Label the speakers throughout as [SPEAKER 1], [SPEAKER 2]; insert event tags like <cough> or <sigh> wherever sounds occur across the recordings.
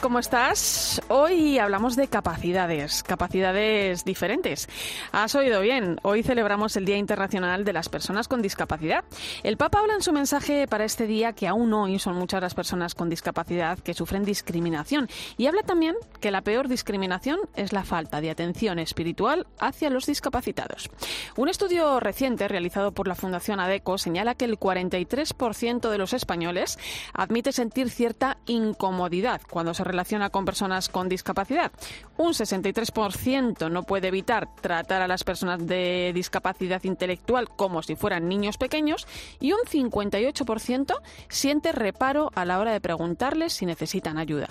[SPEAKER 1] ¿Cómo estás? Hoy hablamos de capacidades, capacidades diferentes. Has oído bien, hoy celebramos el Día Internacional de las Personas con Discapacidad. El Papa habla en su mensaje para este día que aún hoy son muchas las personas con discapacidad que sufren discriminación y habla también que la peor discriminación es la falta de atención espiritual hacia los discapacitados. Un estudio reciente realizado por la Fundación ADECO señala que el 43% de los españoles admite sentir cierta incomodidad cuando se relaciona con personas con discapacidad. Un 63% no puede evitar tratar a las personas de discapacidad intelectual como si fueran niños pequeños y un 58% siente reparo a la hora de preguntarles si necesitan ayuda.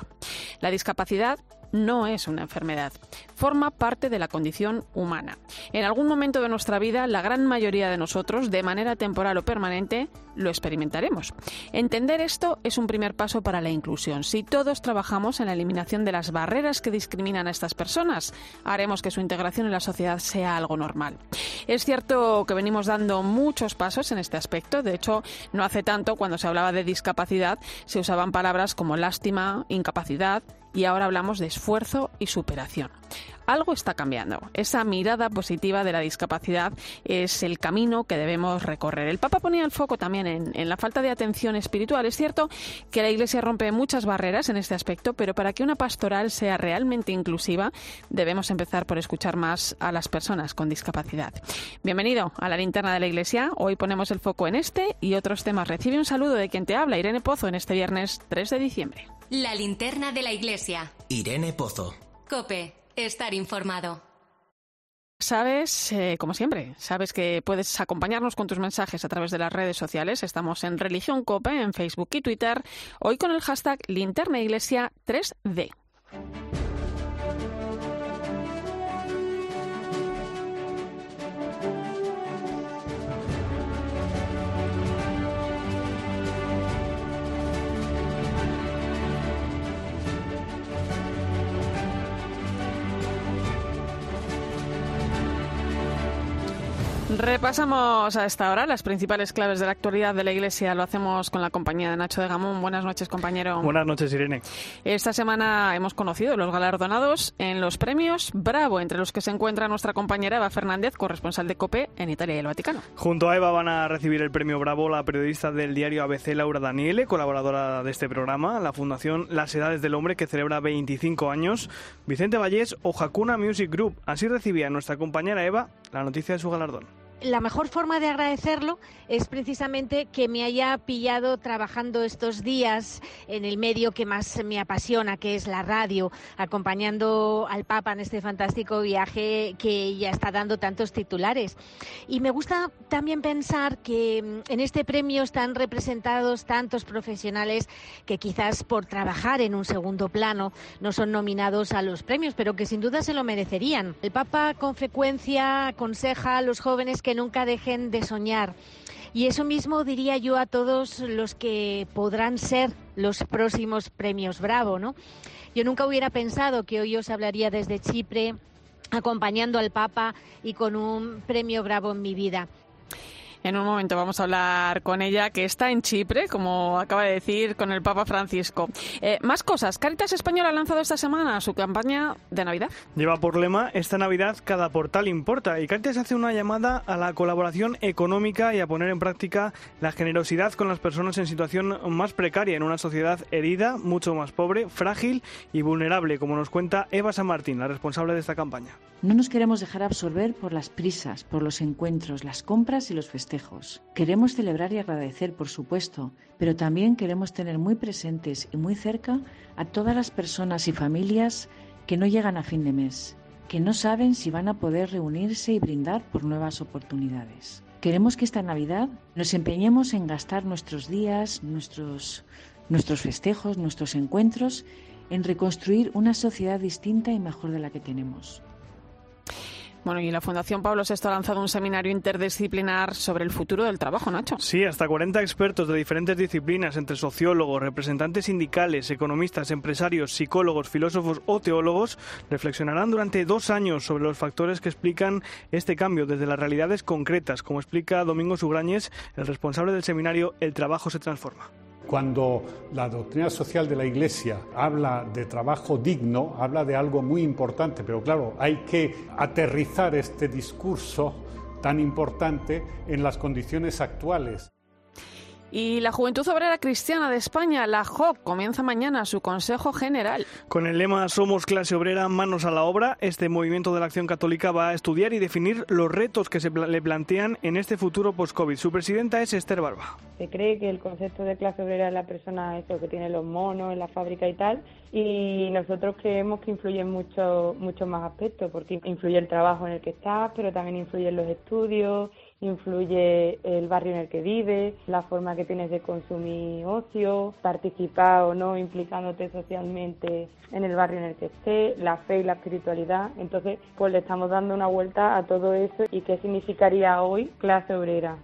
[SPEAKER 1] La discapacidad no es una enfermedad, forma parte de la condición humana. En algún momento de nuestra vida, la gran mayoría de nosotros, de manera temporal o permanente, lo experimentaremos. Entender esto es un primer paso para la inclusión. Si todos trabajamos en la eliminación de las barreras que discriminan a estas personas, haremos que su integración en la sociedad sea algo normal. Es cierto que venimos dando muchos pasos en este aspecto. De hecho, no hace tanto, cuando se hablaba de discapacidad, se usaban palabras como lástima, incapacidad, y ahora hablamos de esfuerzo y superación. Algo está cambiando. Esa mirada positiva de la discapacidad es el camino que debemos recorrer. El Papa ponía el foco también en, la falta de atención espiritual. Es cierto que la Iglesia rompe muchas barreras en este aspecto, pero para que una pastoral sea realmente inclusiva, debemos empezar por escuchar más a las personas con discapacidad. Bienvenido a la linterna de la Iglesia. Hoy ponemos el foco en este y otros temas. Recibe un saludo de quien te habla, Irene Pozo, en este viernes 3 de diciembre.
[SPEAKER 2] La linterna de la Iglesia.
[SPEAKER 3] Irene Pozo.
[SPEAKER 2] Cope, estar informado.
[SPEAKER 1] Sabes, eh, como siempre, sabes que puedes acompañarnos con tus mensajes a través de las redes sociales. Estamos en Religión Cope, en Facebook y Twitter. Hoy con el hashtag Linterna Iglesia 3D. Repasamos a esta hora las principales claves de la actualidad de la Iglesia. Lo hacemos con la compañía de Nacho de Gamón. Buenas noches, compañero.
[SPEAKER 4] Buenas noches, Irene.
[SPEAKER 1] Esta semana hemos conocido los galardonados en los premios Bravo, entre los que se encuentra nuestra compañera Eva Fernández, corresponsal de COPE en Italia y el Vaticano.
[SPEAKER 4] Junto a Eva van a recibir el premio Bravo la periodista del diario ABC Laura Daniele, colaboradora de este programa, la Fundación Las Edades del Hombre, que celebra 25 años, Vicente Vallés o Hakuna Music Group. Así recibía nuestra compañera Eva la noticia de su galardón
[SPEAKER 5] la mejor forma de agradecerlo es precisamente que me haya pillado trabajando estos días en el medio que más me apasiona, que es la radio, acompañando al Papa en este fantástico viaje que ya está dando tantos titulares. Y me gusta también pensar que mm, en este premio están representados tantos profesionales que quizás por trabajar en un segundo plano no son nominados a los premios, pero que sin duda se lo merecerían. El Papa con frecuencia aconseja a los jóvenes que nunca dejen de soñar. Y eso mismo diría yo a todos los que podrán ser los próximos premios Bravo, ¿no? Yo nunca hubiera pensado que hoy os hablaría desde Chipre acompañando al Papa y con un premio Bravo en mi vida.
[SPEAKER 1] En un momento vamos a hablar con ella, que está en Chipre, como acaba de decir, con el Papa Francisco. Eh, más cosas. Caritas Española ha lanzado esta semana su campaña de Navidad.
[SPEAKER 4] Lleva por lema, esta Navidad cada portal importa. Y Caritas hace una llamada a la colaboración económica y a poner en práctica la generosidad con las personas en situación más precaria, en una sociedad herida, mucho más pobre, frágil y vulnerable, como nos cuenta Eva San Martín, la responsable de esta campaña.
[SPEAKER 6] No nos queremos dejar absorber por las prisas, por los encuentros, las compras y los festejos Queremos celebrar y agradecer, por supuesto, pero también queremos tener muy presentes y muy cerca a todas las personas y familias que no llegan a fin de mes, que no saben si van a poder reunirse y brindar por nuevas oportunidades. Queremos que esta Navidad nos empeñemos en gastar nuestros días, nuestros, nuestros festejos, nuestros encuentros, en reconstruir una sociedad distinta y mejor de la que tenemos.
[SPEAKER 1] Bueno, y la Fundación Pablo VI ha lanzado un seminario interdisciplinar sobre el futuro del trabajo, Nacho.
[SPEAKER 4] Sí, hasta 40 expertos de diferentes disciplinas, entre sociólogos, representantes sindicales, economistas, empresarios, psicólogos, filósofos o teólogos, reflexionarán durante dos años sobre los factores que explican este cambio desde las realidades concretas, como explica Domingo Sugrañes, el responsable del seminario El trabajo se transforma.
[SPEAKER 7] Cuando la doctrina social de la Iglesia habla de trabajo digno, habla de algo muy importante, pero claro, hay que aterrizar este discurso tan importante en las condiciones actuales.
[SPEAKER 1] Y la Juventud Obrera Cristiana de España, la JOC, comienza mañana su Consejo General.
[SPEAKER 4] Con el lema Somos clase obrera, manos a la obra, este movimiento de la acción católica va a estudiar y definir los retos que se le plantean en este futuro post-COVID. Su presidenta es Esther Barba.
[SPEAKER 8] Se cree que el concepto de clase obrera es la persona eso, que tiene los monos en la fábrica y tal, y nosotros creemos que influye en muchos muchos más aspectos, porque influye el trabajo en el que estás, pero también influye en los estudios, influye el barrio en el que vives, la forma que tienes de consumir ocio, participar o no implicándote socialmente en el barrio en el que estés, la fe y la espiritualidad. Entonces, pues le estamos dando una vuelta a todo eso y qué significaría hoy clase obrera.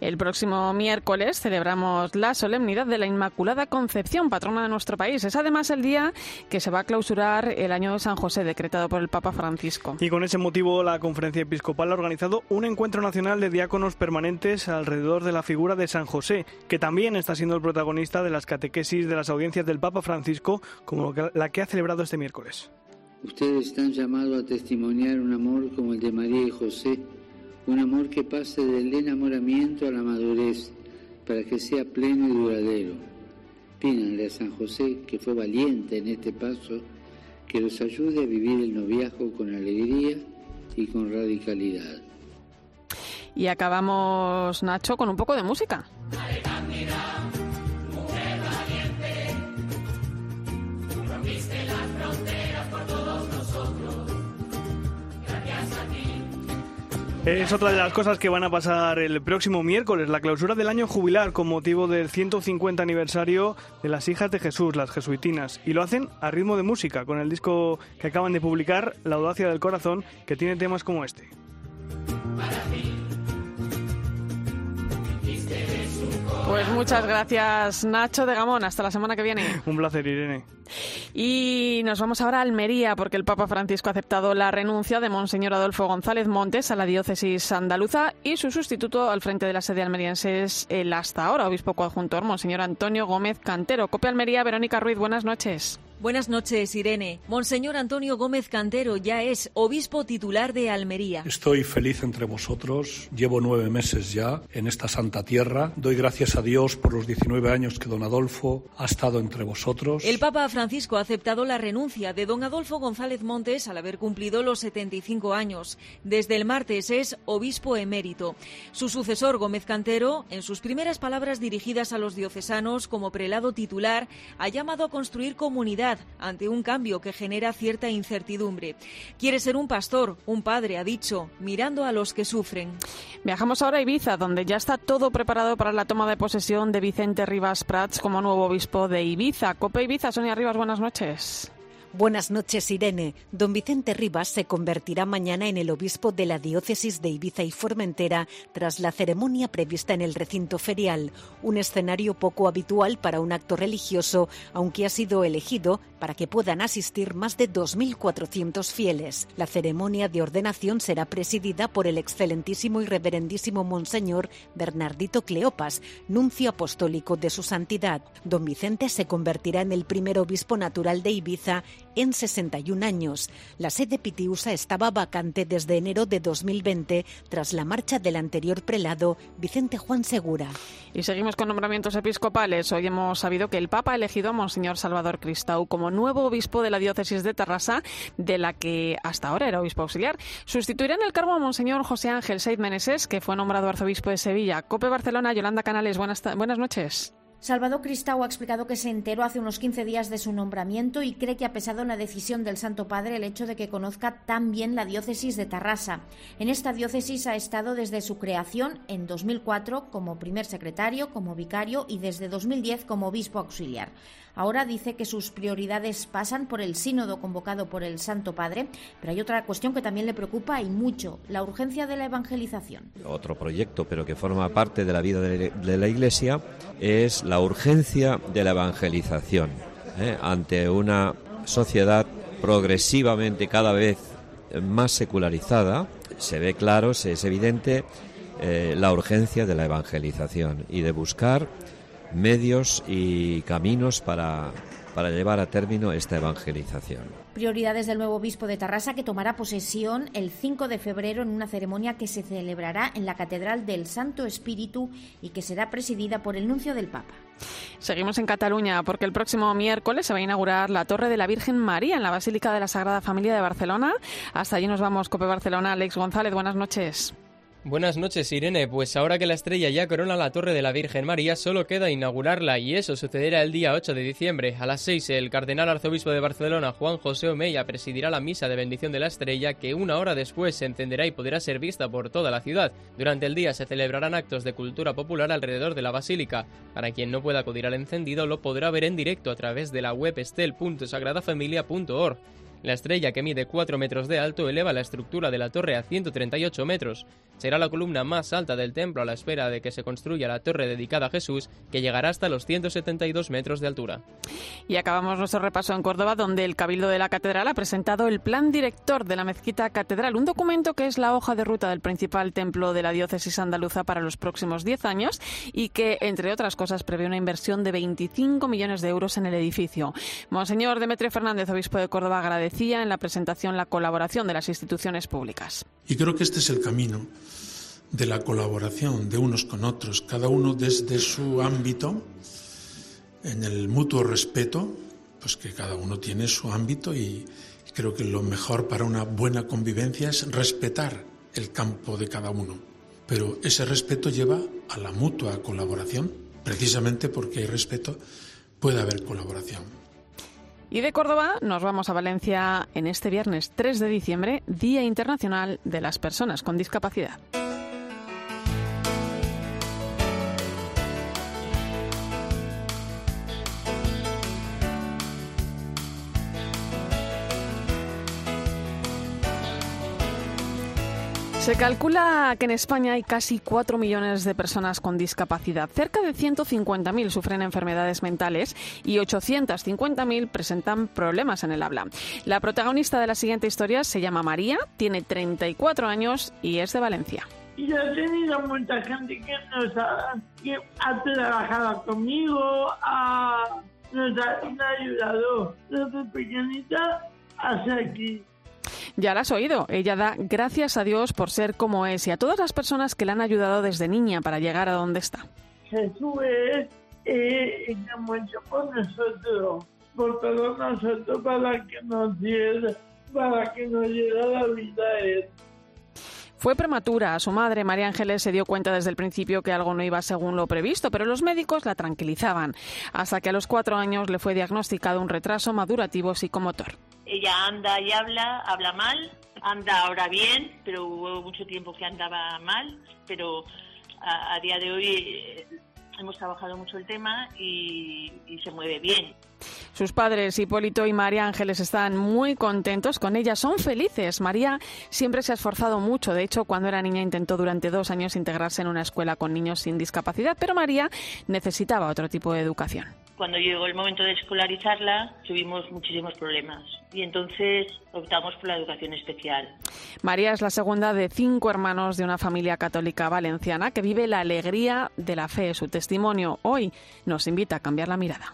[SPEAKER 1] El próximo miércoles celebramos la solemnidad de la Inmaculada Concepción, patrona de nuestro país. Es además el día que se va a clausurar el año de San José, decretado por el Papa Francisco.
[SPEAKER 4] Y con ese motivo, la Conferencia Episcopal ha organizado un encuentro nacional de diáconos permanentes alrededor de la figura de San José, que también está siendo el protagonista de las catequesis de las audiencias del Papa Francisco, como la que ha celebrado este miércoles.
[SPEAKER 9] Ustedes están llamados a testimoniar un amor como el de María y José un amor que pase del enamoramiento a la madurez para que sea pleno y duradero. Pídanle a San José, que fue valiente en este paso, que los ayude a vivir el noviazgo con alegría y con radicalidad.
[SPEAKER 1] Y acabamos, Nacho, con un poco de música.
[SPEAKER 4] Es otra de las cosas que van a pasar el próximo miércoles, la clausura del año jubilar con motivo del 150 aniversario de las hijas de Jesús, las jesuitinas, y lo hacen a ritmo de música, con el disco que acaban de publicar, La audacia del corazón, que tiene temas como este.
[SPEAKER 1] Pues muchas gracias, Nacho de Gamón. Hasta la semana que viene.
[SPEAKER 4] Un placer, Irene.
[SPEAKER 1] Y nos vamos ahora a Almería, porque el Papa Francisco ha aceptado la renuncia de Monseñor Adolfo González Montes a la diócesis andaluza y su sustituto al frente de la sede almeriense es el hasta ahora obispo coadjuntor, Monseñor Antonio Gómez Cantero. Copia Almería, Verónica Ruiz, buenas noches.
[SPEAKER 10] Buenas noches, Irene. Monseñor Antonio Gómez Cantero ya es obispo titular de Almería.
[SPEAKER 11] Estoy feliz entre vosotros. Llevo nueve meses ya en esta santa tierra. Doy gracias a Dios por los 19 años que don Adolfo ha estado entre vosotros.
[SPEAKER 10] El Papa Francisco ha aceptado la renuncia de don Adolfo González Montes al haber cumplido los 75 años. Desde el martes es obispo emérito. Su sucesor, Gómez Cantero, en sus primeras palabras dirigidas a los diocesanos como prelado titular, ha llamado a construir comunidad ante un cambio que genera cierta incertidumbre. Quiere ser un pastor, un padre, ha dicho, mirando a los que sufren.
[SPEAKER 1] Viajamos ahora a Ibiza, donde ya está todo preparado para la toma de posesión de Vicente Rivas Prats como nuevo obispo de Ibiza. Cope Ibiza, Sonia Rivas, buenas noches.
[SPEAKER 12] Buenas noches, Irene. Don Vicente Rivas se convertirá mañana en el obispo de la diócesis de Ibiza y Formentera tras la ceremonia prevista en el recinto ferial, un escenario poco habitual para un acto religioso, aunque ha sido elegido para que puedan asistir más de 2.400 fieles. La ceremonia de ordenación será presidida por el excelentísimo y reverendísimo Monseñor Bernardito Cleopas, nuncio apostólico de su santidad. Don Vicente se convertirá en el primer obispo natural de Ibiza en 61 años. La sede pitiusa estaba vacante desde enero de 2020 tras la marcha del anterior prelado Vicente Juan Segura.
[SPEAKER 1] Y seguimos con nombramientos episcopales. Hoy hemos sabido que el Papa ha elegido a Monseñor Salvador Cristau como nuevo obispo de la diócesis de Tarrasa, de la que hasta ahora era obispo auxiliar. Sustituirá en el cargo a Monseñor José Ángel Seid Meneses, que fue nombrado arzobispo de Sevilla. Cope Barcelona, Yolanda Canales, buenas, buenas noches.
[SPEAKER 13] Salvador Cristau ha explicado que se enteró hace unos 15 días de su nombramiento y cree que ha pesado en la decisión del Santo Padre el hecho de que conozca tan bien la diócesis de Tarrasa. En esta diócesis ha estado desde su creación en 2004 como primer secretario, como vicario y desde 2010 como obispo auxiliar. Ahora dice que sus prioridades pasan por el sínodo convocado por el Santo Padre, pero hay otra cuestión que también le preocupa y mucho, la urgencia de la evangelización.
[SPEAKER 14] Otro proyecto, pero que forma parte de la vida de la Iglesia, es la urgencia de la evangelización ¿eh? ante una sociedad progresivamente cada vez más secularizada, se ve claro, se es evidente eh, la urgencia de la evangelización y de buscar medios y caminos para, para llevar a término esta evangelización.
[SPEAKER 13] Prioridades del nuevo obispo de Tarrasa que tomará posesión el 5 de febrero en una ceremonia que se celebrará en la Catedral del Santo Espíritu y que será presidida por el nuncio del Papa.
[SPEAKER 1] Seguimos en Cataluña porque el próximo miércoles se va a inaugurar la Torre de la Virgen María en la Basílica de la Sagrada Familia de Barcelona. Hasta allí nos vamos, Cope Barcelona. Alex González, buenas noches.
[SPEAKER 15] Buenas noches, Irene. Pues ahora que la estrella ya corona la Torre de la Virgen María, solo queda inaugurarla y eso sucederá el día 8 de diciembre. A las 6, el cardenal arzobispo de Barcelona, Juan José Omeya, presidirá la misa de bendición de la estrella que una hora después se encenderá y podrá ser vista por toda la ciudad. Durante el día se celebrarán actos de cultura popular alrededor de la basílica. Para quien no pueda acudir al encendido, lo podrá ver en directo a través de la web estel.sagradafamilia.org. La estrella, que mide 4 metros de alto, eleva la estructura de la torre a 138 metros. Será la columna más alta del templo a la espera de que se construya la torre dedicada a Jesús, que llegará hasta los 172 metros de altura.
[SPEAKER 1] Y acabamos nuestro repaso en Córdoba, donde el Cabildo de la Catedral ha presentado el Plan Director de la Mezquita Catedral, un documento que es la hoja de ruta del principal templo de la diócesis andaluza para los próximos 10 años y que, entre otras cosas, prevé una inversión de 25 millones de euros en el edificio. Monseñor Demetrio Fernández, obispo de Córdoba, agradecía en la presentación la colaboración de las instituciones públicas.
[SPEAKER 16] Y creo que este es el camino de la colaboración de unos con otros, cada uno desde su ámbito, en el mutuo respeto, pues que cada uno tiene su ámbito y creo que lo mejor para una buena convivencia es respetar el campo de cada uno. Pero ese respeto lleva a la mutua colaboración, precisamente porque hay respeto, puede haber colaboración.
[SPEAKER 1] Y de Córdoba nos vamos a Valencia en este viernes 3 de diciembre, Día Internacional de las Personas con Discapacidad. Se calcula que en España hay casi 4 millones de personas con discapacidad. Cerca de 150.000 sufren enfermedades mentales y 850.000 presentan problemas en el habla. La protagonista de la siguiente historia se llama María, tiene 34 años y es de Valencia.
[SPEAKER 17] Y he tenido mucha gente que nos ha, trabajado conmigo, nos ha, ayudado desde pequeñita hasta aquí.
[SPEAKER 1] Ya la has oído. Ella da gracias a Dios por ser como es y a todas las personas que le han ayudado desde niña para llegar a donde está.
[SPEAKER 17] Jesús es eh, mucho por nosotros, por todos nosotros para que nos diera, para que nos diera la vida a Él.
[SPEAKER 1] Fue prematura. Su madre, María Ángeles, se dio cuenta desde el principio que algo no iba según lo previsto, pero los médicos la tranquilizaban, hasta que a los cuatro años le fue diagnosticado un retraso madurativo psicomotor.
[SPEAKER 18] Ella anda y habla, habla mal, anda ahora bien, pero hubo mucho tiempo que andaba mal, pero a, día de hoy eh, hemos trabajado mucho el tema y, y, se mueve bien.
[SPEAKER 1] Sus padres, Hipólito y María Ángeles, están muy contentos con ella, son felices. María siempre se ha esforzado mucho, de hecho, cuando era niña intentó durante dos años integrarse en una escuela con niños sin discapacidad, pero María necesitaba otro tipo de educación
[SPEAKER 18] cuando llegó el momento de escolarizarla, tuvimos muchísimos problemas y entonces optamos por la educación especial.
[SPEAKER 1] María es la segunda de cinco hermanos de una familia católica valenciana que vive la alegría de la fe. Su testimonio hoy nos invita a cambiar la mirada.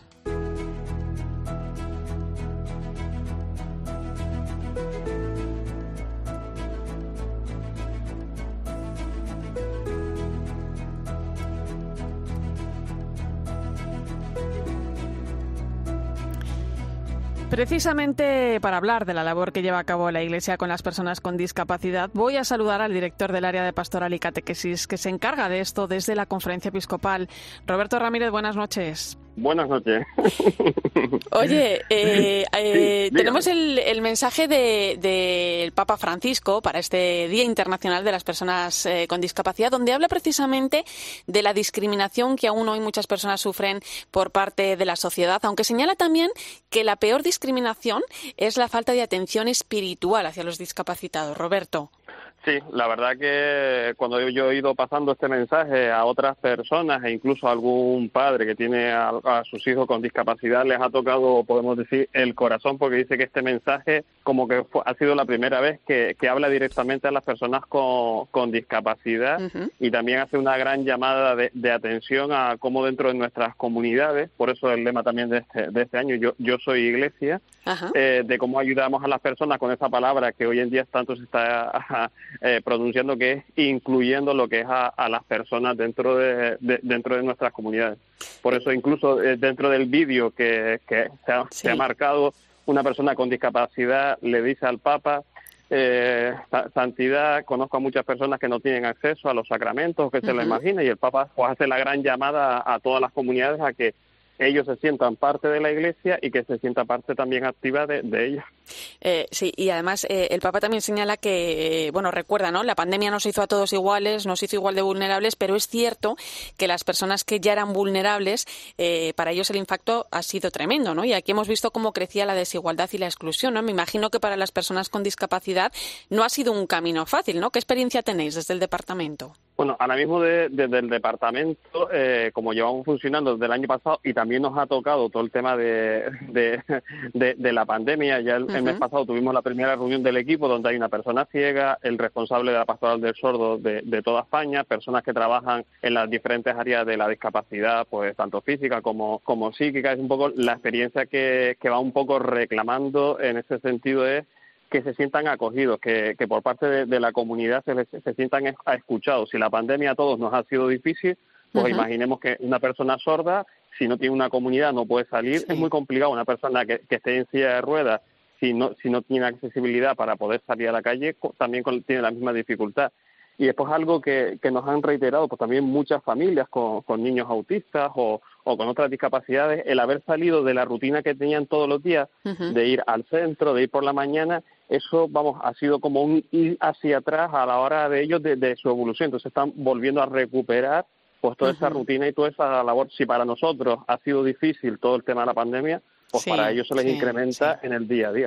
[SPEAKER 1] Precisamente para hablar de la labor que lleva a cabo la Iglesia con las personas con discapacidad, voy a saludar al director del área de pastoral y catequesis que se encarga de esto desde la conferencia episcopal. Roberto Ramírez, buenas noches.
[SPEAKER 19] Buenas noches. <laughs>
[SPEAKER 1] Oye, eh, eh, tenemos el, mensaje del de, Papa Francisco para este Día Internacional de las Personas eh, con Discapacidad, donde habla precisamente de la discriminación que aún hoy muchas personas sufren por parte de la sociedad, aunque señala también que la peor discriminación es la falta de atención espiritual hacia los discapacitados. Roberto.
[SPEAKER 19] Sí, la verdad que cuando yo he ido pasando este mensaje a otras personas e incluso a algún padre que tiene a, sus hijos con discapacidad les ha tocado, podemos decir, el corazón porque dice que este mensaje como que ha sido la primera vez que, habla directamente a las personas con, discapacidad y también hace una gran llamada de, atención a cómo dentro de nuestras comunidades, por eso el lema también de este, de este año, yo, yo soy iglesia, eh, de cómo ayudamos a las personas con esa palabra que hoy en día tanto se está <laughs> eh, pronunciando que es incluyendo lo que es a, las personas dentro de, dentro de nuestras comunidades. Por eso incluso eh, dentro del vídeo que, se, ha, marcado una persona con discapacidad le dice al Papa eh, santidad, conozco a muchas personas que no tienen acceso a los sacramentos, que se lo imagina, y el Papa pues, hace la gran llamada a todas las comunidades a que ellos se sientan parte de la Iglesia y que se sienta parte también activa de, ella.
[SPEAKER 1] Eh, sí, y además eh, el Papa también señala que, bueno, recuerda, ¿no? La pandemia nos hizo a todos iguales, nos hizo igual de vulnerables, pero es cierto que las personas que ya eran vulnerables, eh, para ellos el impacto ha sido tremendo, ¿no? Y aquí hemos visto cómo crecía la desigualdad y la exclusión, ¿no? Me imagino que para las personas con discapacidad no ha sido un camino fácil, ¿no? ¿Qué experiencia tenéis desde el departamento?
[SPEAKER 19] Bueno, ahora mismo desde el departamento, eh, como llevamos funcionando desde el año pasado y también nos ha tocado todo el tema de, de, la pandemia, ya el, mes pasado tuvimos la primera reunión del equipo donde hay una persona ciega, el responsable de la pastoral del sordo de, toda España, personas que trabajan en las diferentes áreas de la discapacidad, pues tanto física como, como psíquica, es un poco la experiencia que, que va un poco reclamando en ese sentido es que se sientan acogidos, que, por parte de, la comunidad se, se sientan escuchados. Si la pandemia a todos nos ha sido difícil, pues imaginemos que una persona sorda, si no tiene una comunidad, no puede salir. Es muy complicado una persona que, esté en silla de ruedas, si no, si no tiene accesibilidad para poder salir a la calle, también tiene la misma dificultad. Y después algo que, que nos han reiterado pues también muchas familias con, con niños autistas o, o, con otras discapacidades, el haber salido de la rutina que tenían todos los días, de ir al centro, de ir por la mañana eso, vamos, ha sido como un ir hacia atrás a la hora de ellos de, su evolución. Entonces están volviendo a recuperar pues toda esa rutina y toda esa labor. Si para nosotros ha sido difícil todo el tema de la pandemia, pues para ellos se les incrementa en el día a día.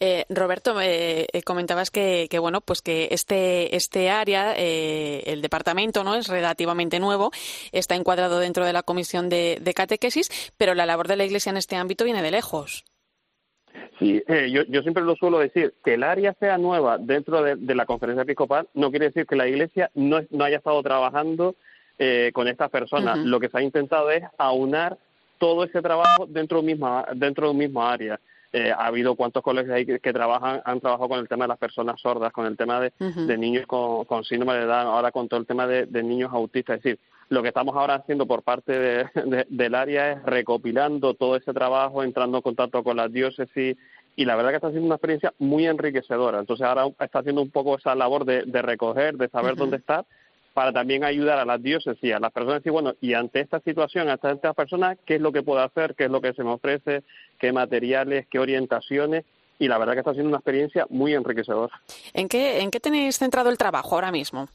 [SPEAKER 1] eh, Roberto, eh, comentabas que, que, bueno, pues que este este área, eh, el departamento, no es relativamente nuevo, está encuadrado dentro de la comisión de catequesis, pero la labor de la Iglesia en este ámbito viene de lejos.
[SPEAKER 19] Sí, eh, yo, yo, siempre lo suelo decir, que el área sea nueva dentro de, la conferencia episcopal no quiere decir que la Iglesia no, no haya estado trabajando eh, con estas personas. Lo que se ha intentado es aunar todo ese trabajo dentro de un mismo, dentro de un mismo área. Eh, ha habido cuantos colegios ahí que, trabajan, han trabajado con el tema de las personas sordas, con el tema de, de niños con, con, síndrome de edad, ahora con todo el tema de, de niños autistas. Es decir, lo que estamos ahora haciendo por parte de, del área es recopilando todo ese trabajo, entrando en contacto con las diócesis y la verdad que está siendo una experiencia muy enriquecedora. Entonces ahora está haciendo un poco esa labor de, recoger, de saber dónde está, para también ayudar a las diócesis, a las personas y bueno, y ante esta situación, ante estas personas, ¿qué es lo que puedo hacer? ¿Qué es lo que se me ofrece? ¿Qué materiales? ¿Qué orientaciones? Y la verdad que está siendo una experiencia muy enriquecedora.
[SPEAKER 1] ¿En qué, en qué tenéis centrado el trabajo ahora mismo?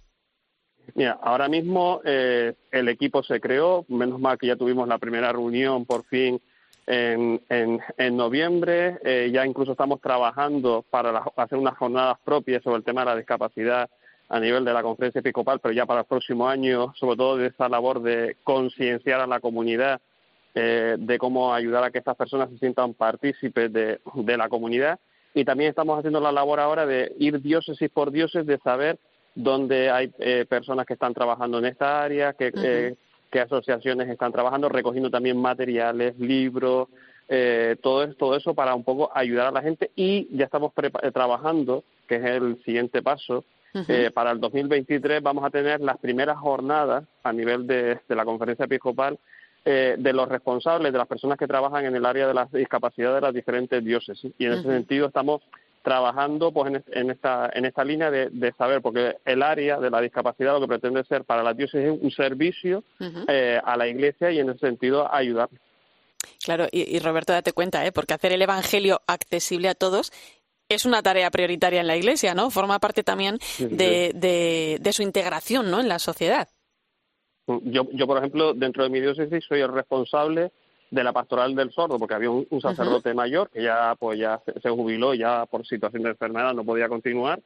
[SPEAKER 19] Mira, ahora mismo eh, el equipo se creó, menos mal que ya tuvimos la primera reunión por fin en, en, noviembre, eh, ya incluso estamos trabajando para hacer unas jornadas propias sobre el tema de la discapacidad a nivel de la conferencia episcopal, pero ya para el próximo año, sobre todo de esa labor de concienciar a la comunidad eh, de cómo ayudar a que estas personas se sientan partícipes de, de la comunidad. Y también estamos haciendo la labor ahora de ir diócesis por diócesis, de saber donde hay eh, personas que están trabajando en esta área, que, eh, qué asociaciones están trabajando, recogiendo también materiales, libros, eh, todo, todo eso para un poco ayudar a la gente y ya estamos trabajando, que es el siguiente paso, para el 2023 vamos a tener las primeras jornadas a nivel de, de la conferencia episcopal eh, de los responsables, de las personas que trabajan en el área de la discapacidad de las diferentes diócesis. Y en ese sentido estamos trabajando pues en, esta en esta línea de, saber porque el área de la discapacidad lo que pretende ser para la diócesis es un servicio eh, a la iglesia y en ese sentido ayudar.
[SPEAKER 1] Claro y, Roberto date cuenta eh porque hacer el evangelio accesible a todos es una tarea prioritaria en la iglesia no forma parte también de, de, de su integración no en la sociedad.
[SPEAKER 19] Yo yo por ejemplo dentro de mi diócesis soy el responsable de la pastoral del sordo, porque había un, sacerdote mayor que ya pues ya se, jubiló, ya por situación de enfermedad no podía continuar,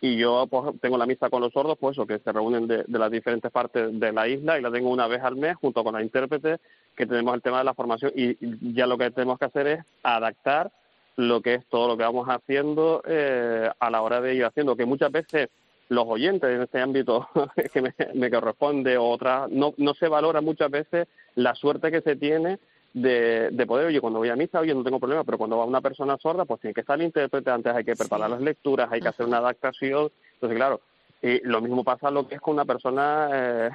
[SPEAKER 19] y yo pues, tengo la misa con los sordos, pues que se reúnen de, las diferentes partes de la isla y la tengo una vez al mes junto con la intérprete, que tenemos el tema de la formación y ya lo que tenemos que hacer es adaptar lo que es todo lo que vamos haciendo eh, a la hora de ir haciendo, que muchas veces los oyentes en este ámbito <laughs> que me, me corresponde o otra, no, no se valora muchas veces la suerte que se tiene de, de, poder, oye, cuando voy a misa, oye, no tengo problema, pero cuando va una persona sorda, pues tiene que estar el intérprete, antes hay que preparar las lecturas, hay que hacer una adaptación. Entonces, claro, y lo mismo pasa lo que es con una persona eh,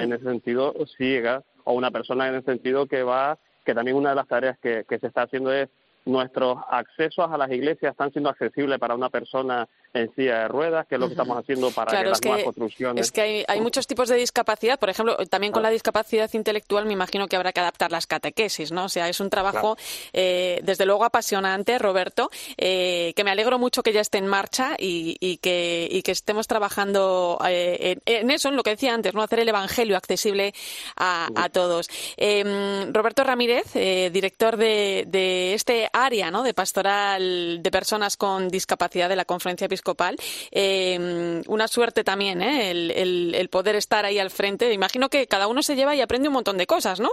[SPEAKER 19] en ese sentido ciega o una persona en ese sentido que va, que también una de las tareas que, que se está haciendo es nuestros accesos a las iglesias están siendo accesibles para una persona en silla de ruedas, que es lo que estamos haciendo para que las nuevas construcciones.
[SPEAKER 1] Es que hay, muchos tipos de discapacidad, por ejemplo, también con la discapacidad intelectual me imagino que habrá que adaptar las catequesis, ¿no? O sea, es un trabajo eh, desde luego apasionante, Roberto, eh, que me alegro mucho que ya esté en marcha y, que, que estemos trabajando eh, en, eso, en lo que decía antes, no hacer el evangelio accesible a, todos. Em, Roberto Ramírez, director de, de este área, ¿no? De pastoral de personas con discapacidad de la Conferencia Episcopal. Eh, una suerte también, ¿eh? El, poder estar ahí al frente. Imagino que cada uno se lleva y aprende un montón de cosas, ¿no?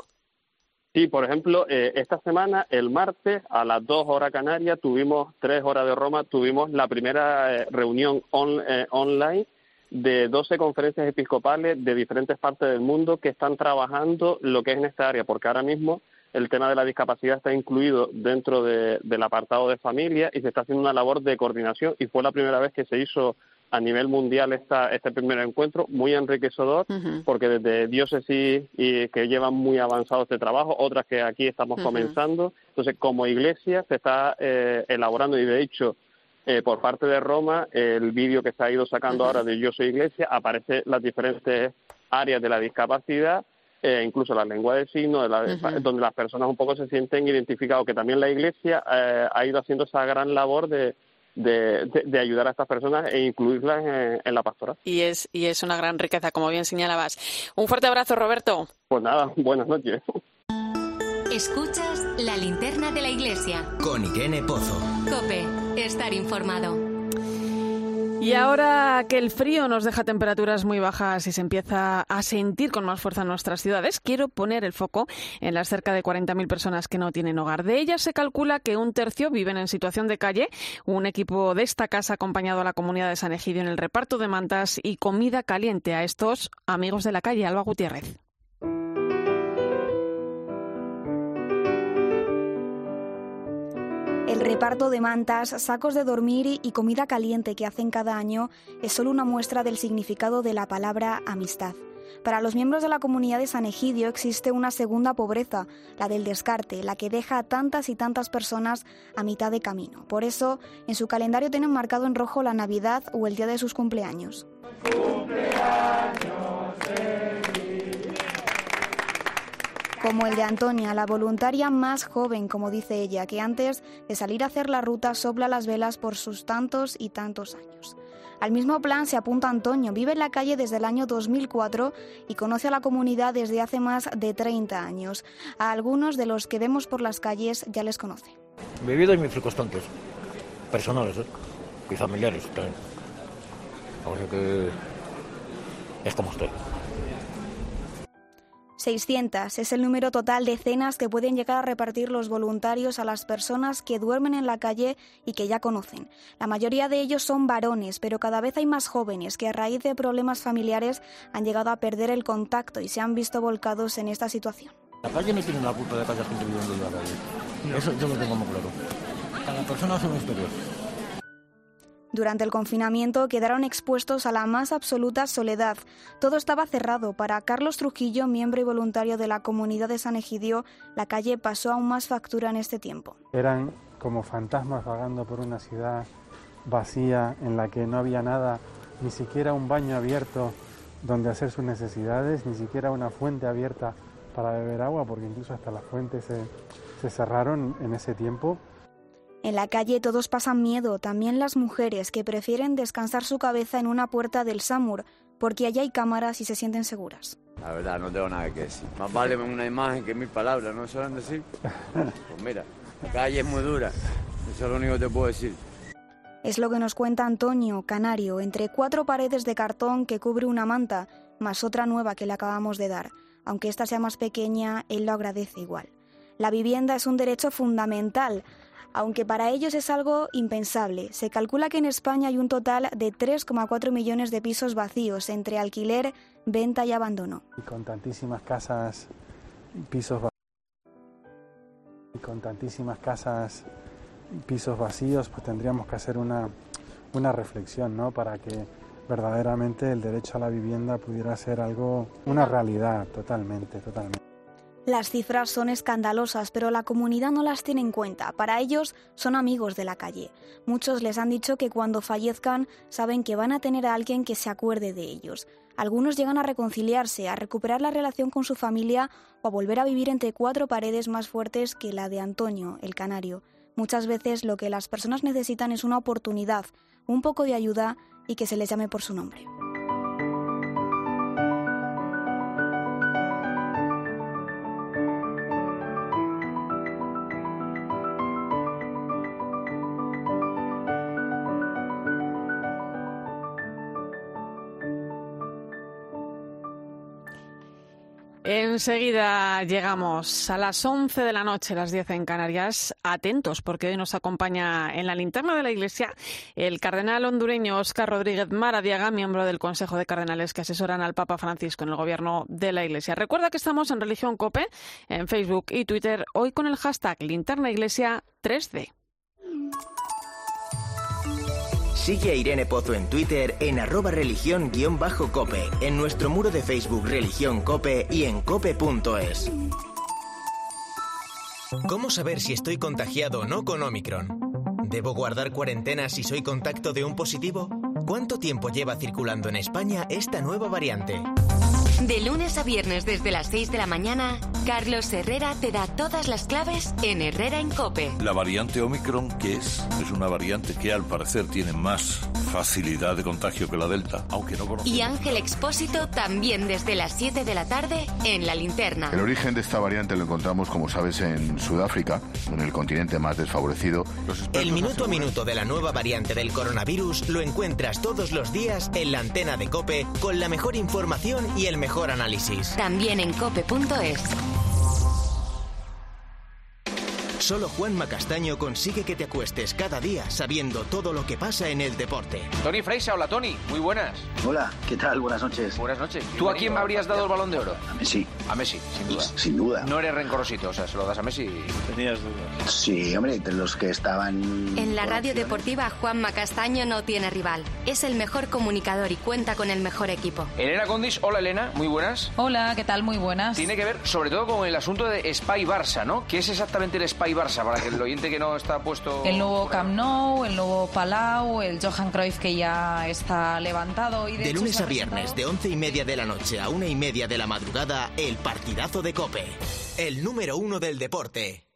[SPEAKER 19] Sí, por ejemplo, eh, esta semana, el martes, a las dos horas canarias, tuvimos, tres horas de Roma, tuvimos la primera eh, reunión online de 12 conferencias episcopales de diferentes partes del mundo que están trabajando lo que es en esta área, porque ahora mismo el tema de la discapacidad está incluido dentro del apartado de familia y se está haciendo una labor de coordinación y fue la primera vez que se hizo a nivel mundial esta, este primer encuentro, muy enriquecedor, porque desde diócesis y que llevan muy avanzado este trabajo, otras que aquí estamos comenzando. Entonces, como iglesia se está eh, elaborando y de hecho, eh, por parte de Roma, el vídeo que se ha ido sacando ahora de Yo soy iglesia, aparece las diferentes áreas de la discapacidad eh, incluso la lengua de signos, donde las personas un poco se sienten identificados, que también la Iglesia eh, ha ido haciendo esa gran labor de, de, ayudar a estas personas e incluirlas en, la pastora.
[SPEAKER 1] Y es, y es una gran riqueza, como bien señalabas. Un fuerte abrazo, Roberto.
[SPEAKER 19] Pues nada, <laughs> buenas noches.
[SPEAKER 2] Escuchas la linterna de la iglesia.
[SPEAKER 3] Con Irene Pozo.
[SPEAKER 2] Cope, estar informado.
[SPEAKER 1] Y ahora que el frío nos deja temperaturas muy bajas y se empieza a sentir con más fuerza en nuestras ciudades, quiero poner el foco en las cerca de 40.000 personas que no tienen hogar. De ellas se calcula que un tercio viven en situación de calle. Un equipo de esta casa ha acompañado a la comunidad de San Egidio en el reparto de mantas y comida caliente a estos amigos de la calle. Alba Gutiérrez.
[SPEAKER 20] Reparto de mantas, sacos de dormir y comida caliente que hacen cada año es solo una muestra del significado de la palabra amistad. Para los miembros de la comunidad de San Egidio existe una segunda pobreza, la del descarte, la que deja a tantas y tantas personas a mitad de camino. Por eso, en su calendario tienen marcado en rojo la Navidad o el día de sus cumpleaños. Como el de Antonia, la voluntaria más joven, como dice ella, que antes de salir a hacer la ruta sopla las velas por sus tantos y tantos años. Al mismo plan se apunta Antonio, vive en la calle desde el año 2004 y conoce a la comunidad desde hace más de 30 años. A algunos de los que vemos por las calles ya les conoce.
[SPEAKER 21] Vivido en mis circunstancias personales ¿eh? y familiares también. O que es como estoy.
[SPEAKER 20] 600 es el número total de cenas que pueden llegar a repartir los voluntarios a las personas que duermen en la calle y que ya conocen. La mayoría de ellos son varones, pero cada vez hay más jóvenes que a raíz de problemas familiares han llegado a perder el contacto y se han visto volcados en esta situación.
[SPEAKER 21] La calle no tiene la culpa de que haya gente viviendo en la calle. Eso yo lo tengo muy claro. Cada persona una historia.
[SPEAKER 20] Durante el confinamiento quedaron expuestos a la más absoluta soledad. Todo estaba cerrado. Para Carlos Trujillo, miembro y voluntario de la comunidad de San Egidio, la calle pasó aún más factura en este tiempo.
[SPEAKER 22] Eran como fantasmas vagando por una ciudad vacía en la que no había nada, ni siquiera un baño abierto donde hacer sus necesidades, ni siquiera una fuente abierta para beber agua, porque incluso hasta las fuentes se, se cerraron en ese tiempo.
[SPEAKER 20] En la calle todos pasan miedo, también las mujeres que prefieren descansar su cabeza en una puerta del SAMUR, porque allá hay cámaras y se sienten seguras.
[SPEAKER 23] La verdad, no tengo nada que decir. Más vale una imagen que mil palabras, ¿no saben decir? <laughs> Pues mira, la calle es muy dura, eso es lo único que te puedo decir.
[SPEAKER 20] Es lo que nos cuenta Antonio, canario, entre cuatro paredes de cartón que cubre una manta, más otra nueva que le acabamos de dar. Aunque esta sea más pequeña, él lo agradece igual. La vivienda es un derecho fundamental, aunque para ellos es algo impensable. Se calcula que en España hay un total de 3,4 millones de pisos vacíos entre alquiler, venta y abandono.
[SPEAKER 22] Y con tantísimas casas, pisos y con tantísimas casas, pisos vacíos, pues tendríamos que hacer una, una reflexión, ¿no? Para que verdaderamente el derecho a la vivienda pudiera ser algo, una realidad totalmente, totalmente.
[SPEAKER 20] Las cifras son escandalosas, pero la comunidad no las tiene en cuenta. Para ellos son amigos de la calle. Muchos les han dicho que cuando fallezcan saben que van a tener a alguien que se acuerde de ellos. Algunos llegan a reconciliarse, a recuperar la relación con su familia o a volver a vivir entre cuatro paredes más fuertes que la de Antonio, el canario. Muchas veces lo que las personas necesitan es una oportunidad, un poco de ayuda y que se les llame por su nombre.
[SPEAKER 1] Enseguida llegamos a las 11 de la noche, las 10 en Canarias. Atentos, porque hoy nos acompaña en la linterna de la Iglesia el cardenal hondureño Óscar Rodríguez Maradiaga, miembro del Consejo de Cardenales que asesoran al Papa Francisco en el gobierno de la Iglesia. Recuerda que estamos en Religión Cope, en Facebook y Twitter, hoy con el hashtag Linterna Iglesia 3D.
[SPEAKER 3] Sigue a Irene Pozo en Twitter en arroba religión-cope, en nuestro muro de Facebook Religión Cope y en cope.es. ¿Cómo saber si estoy contagiado o no con Omicron? ¿Debo guardar cuarentena si soy contacto de un positivo? ¿Cuánto tiempo lleva circulando en España esta nueva variante?
[SPEAKER 2] De lunes a viernes desde las 6 de la mañana, Carlos Herrera te da todas las claves en Herrera en Cope.
[SPEAKER 24] La variante Omicron, ¿qué es? Es una variante que al parecer tiene más facilidad de contagio que la Delta, aunque no conocemos.
[SPEAKER 2] Y Ángel Expósito también desde las 7 de la tarde en La Linterna.
[SPEAKER 25] El origen de esta variante lo encontramos, como sabes, en Sudáfrica, en el continente más desfavorecido.
[SPEAKER 3] El minuto a minuto de la nueva variante del coronavirus lo encuentras todos los días en la antena de Cope con la mejor información y el mejor análisis.
[SPEAKER 2] También en cope.es.
[SPEAKER 3] Solo Juanma Castaño consigue que te acuestes cada día sabiendo todo lo que pasa en el deporte.
[SPEAKER 26] Tony Freisa, hola Tony, muy buenas.
[SPEAKER 27] Hola, ¿qué tal? Buenas noches.
[SPEAKER 26] Buenas noches. ¿Tú a quién me habrías dado el balón de oro?
[SPEAKER 27] A Messi.
[SPEAKER 26] A Messi, sin duda.
[SPEAKER 27] Sin duda.
[SPEAKER 26] No eres rencorosito, o sea, se lo das a Messi.
[SPEAKER 27] Tenías dudas. Sí, hombre, entre los que estaban.
[SPEAKER 2] En la radio deportiva, Juanma Castaño no tiene rival. Es el mejor comunicador y cuenta con el mejor equipo.
[SPEAKER 26] Elena Condis, hola Elena, muy buenas.
[SPEAKER 28] Hola, ¿qué tal? Muy buenas.
[SPEAKER 26] Tiene que ver sobre todo con el asunto de Spy Barça, ¿no? ¿Qué es exactamente el Spy Barça? Para que el oyente que no está puesto.
[SPEAKER 28] El nuevo Camp Nou, el nuevo Palau, el Johan Cruyff que ya está levantado. Y de,
[SPEAKER 3] De
[SPEAKER 28] hecho
[SPEAKER 3] lunes a viernes, de once y media de la noche a una y media de la madrugada, el partidazo de Cope. El número uno del deporte.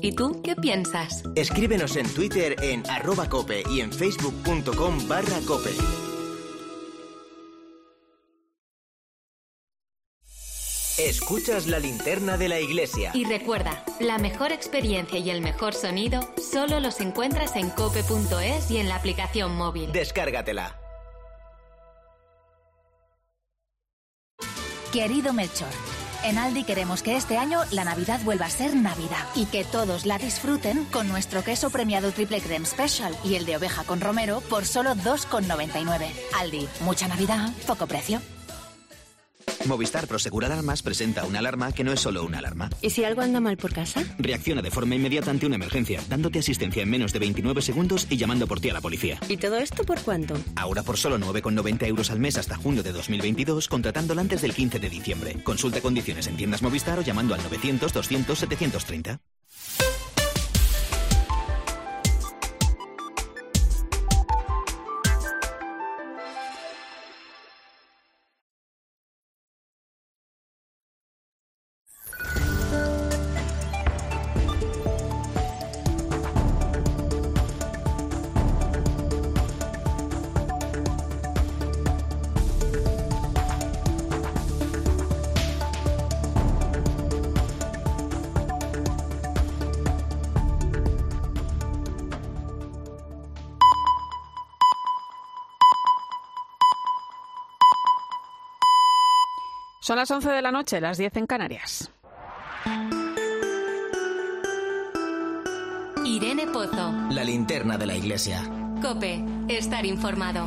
[SPEAKER 2] ¿Y tú qué piensas?
[SPEAKER 3] Escríbenos en Twitter en arroba cope y en facebook.com barra cope. Escuchas la linterna de la iglesia.
[SPEAKER 2] Y recuerda, la mejor experiencia y el mejor sonido solo los encuentras en cope.es y en la aplicación móvil.
[SPEAKER 3] Descárgatela.
[SPEAKER 29] Querido Melchor, en Aldi queremos que este año la Navidad vuelva a ser Navidad y que todos la disfruten con nuestro queso premiado Triple Creme Special y el de oveja con romero por solo 2,99. Aldi, mucha Navidad, poco precio.
[SPEAKER 30] Movistar Prosegur Alarmas presenta una alarma que no es solo una alarma.
[SPEAKER 31] ¿Y si algo anda mal por casa?
[SPEAKER 30] Reacciona de forma inmediata ante una emergencia, dándote asistencia en menos de 29 segundos y llamando por ti a la policía.
[SPEAKER 31] ¿Y todo esto por cuánto?
[SPEAKER 30] Ahora por solo 9,90 euros al mes hasta junio de 2022, contratándola antes del 15 de diciembre. Consulta condiciones en tiendas Movistar o llamando al 900 200 730.
[SPEAKER 1] Son las 11 de la noche, las 10 en Canarias.
[SPEAKER 2] Irene Pozo.
[SPEAKER 3] La linterna de la iglesia.
[SPEAKER 2] Cope. Estar informado.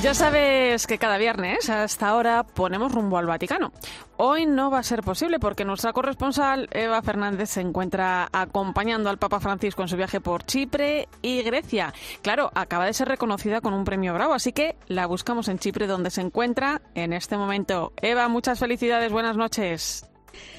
[SPEAKER 1] Ya sabes que cada viernes a esta hora ponemos rumbo al Vaticano. Hoy no va a ser posible porque nuestra corresponsal Eva Fernández se encuentra acompañando al Papa Francisco en su viaje por Chipre y Grecia. Claro, acaba de ser reconocida con un premio Bravo, así que la buscamos en Chipre donde se encuentra en este momento. Eva, muchas felicidades, buenas noches.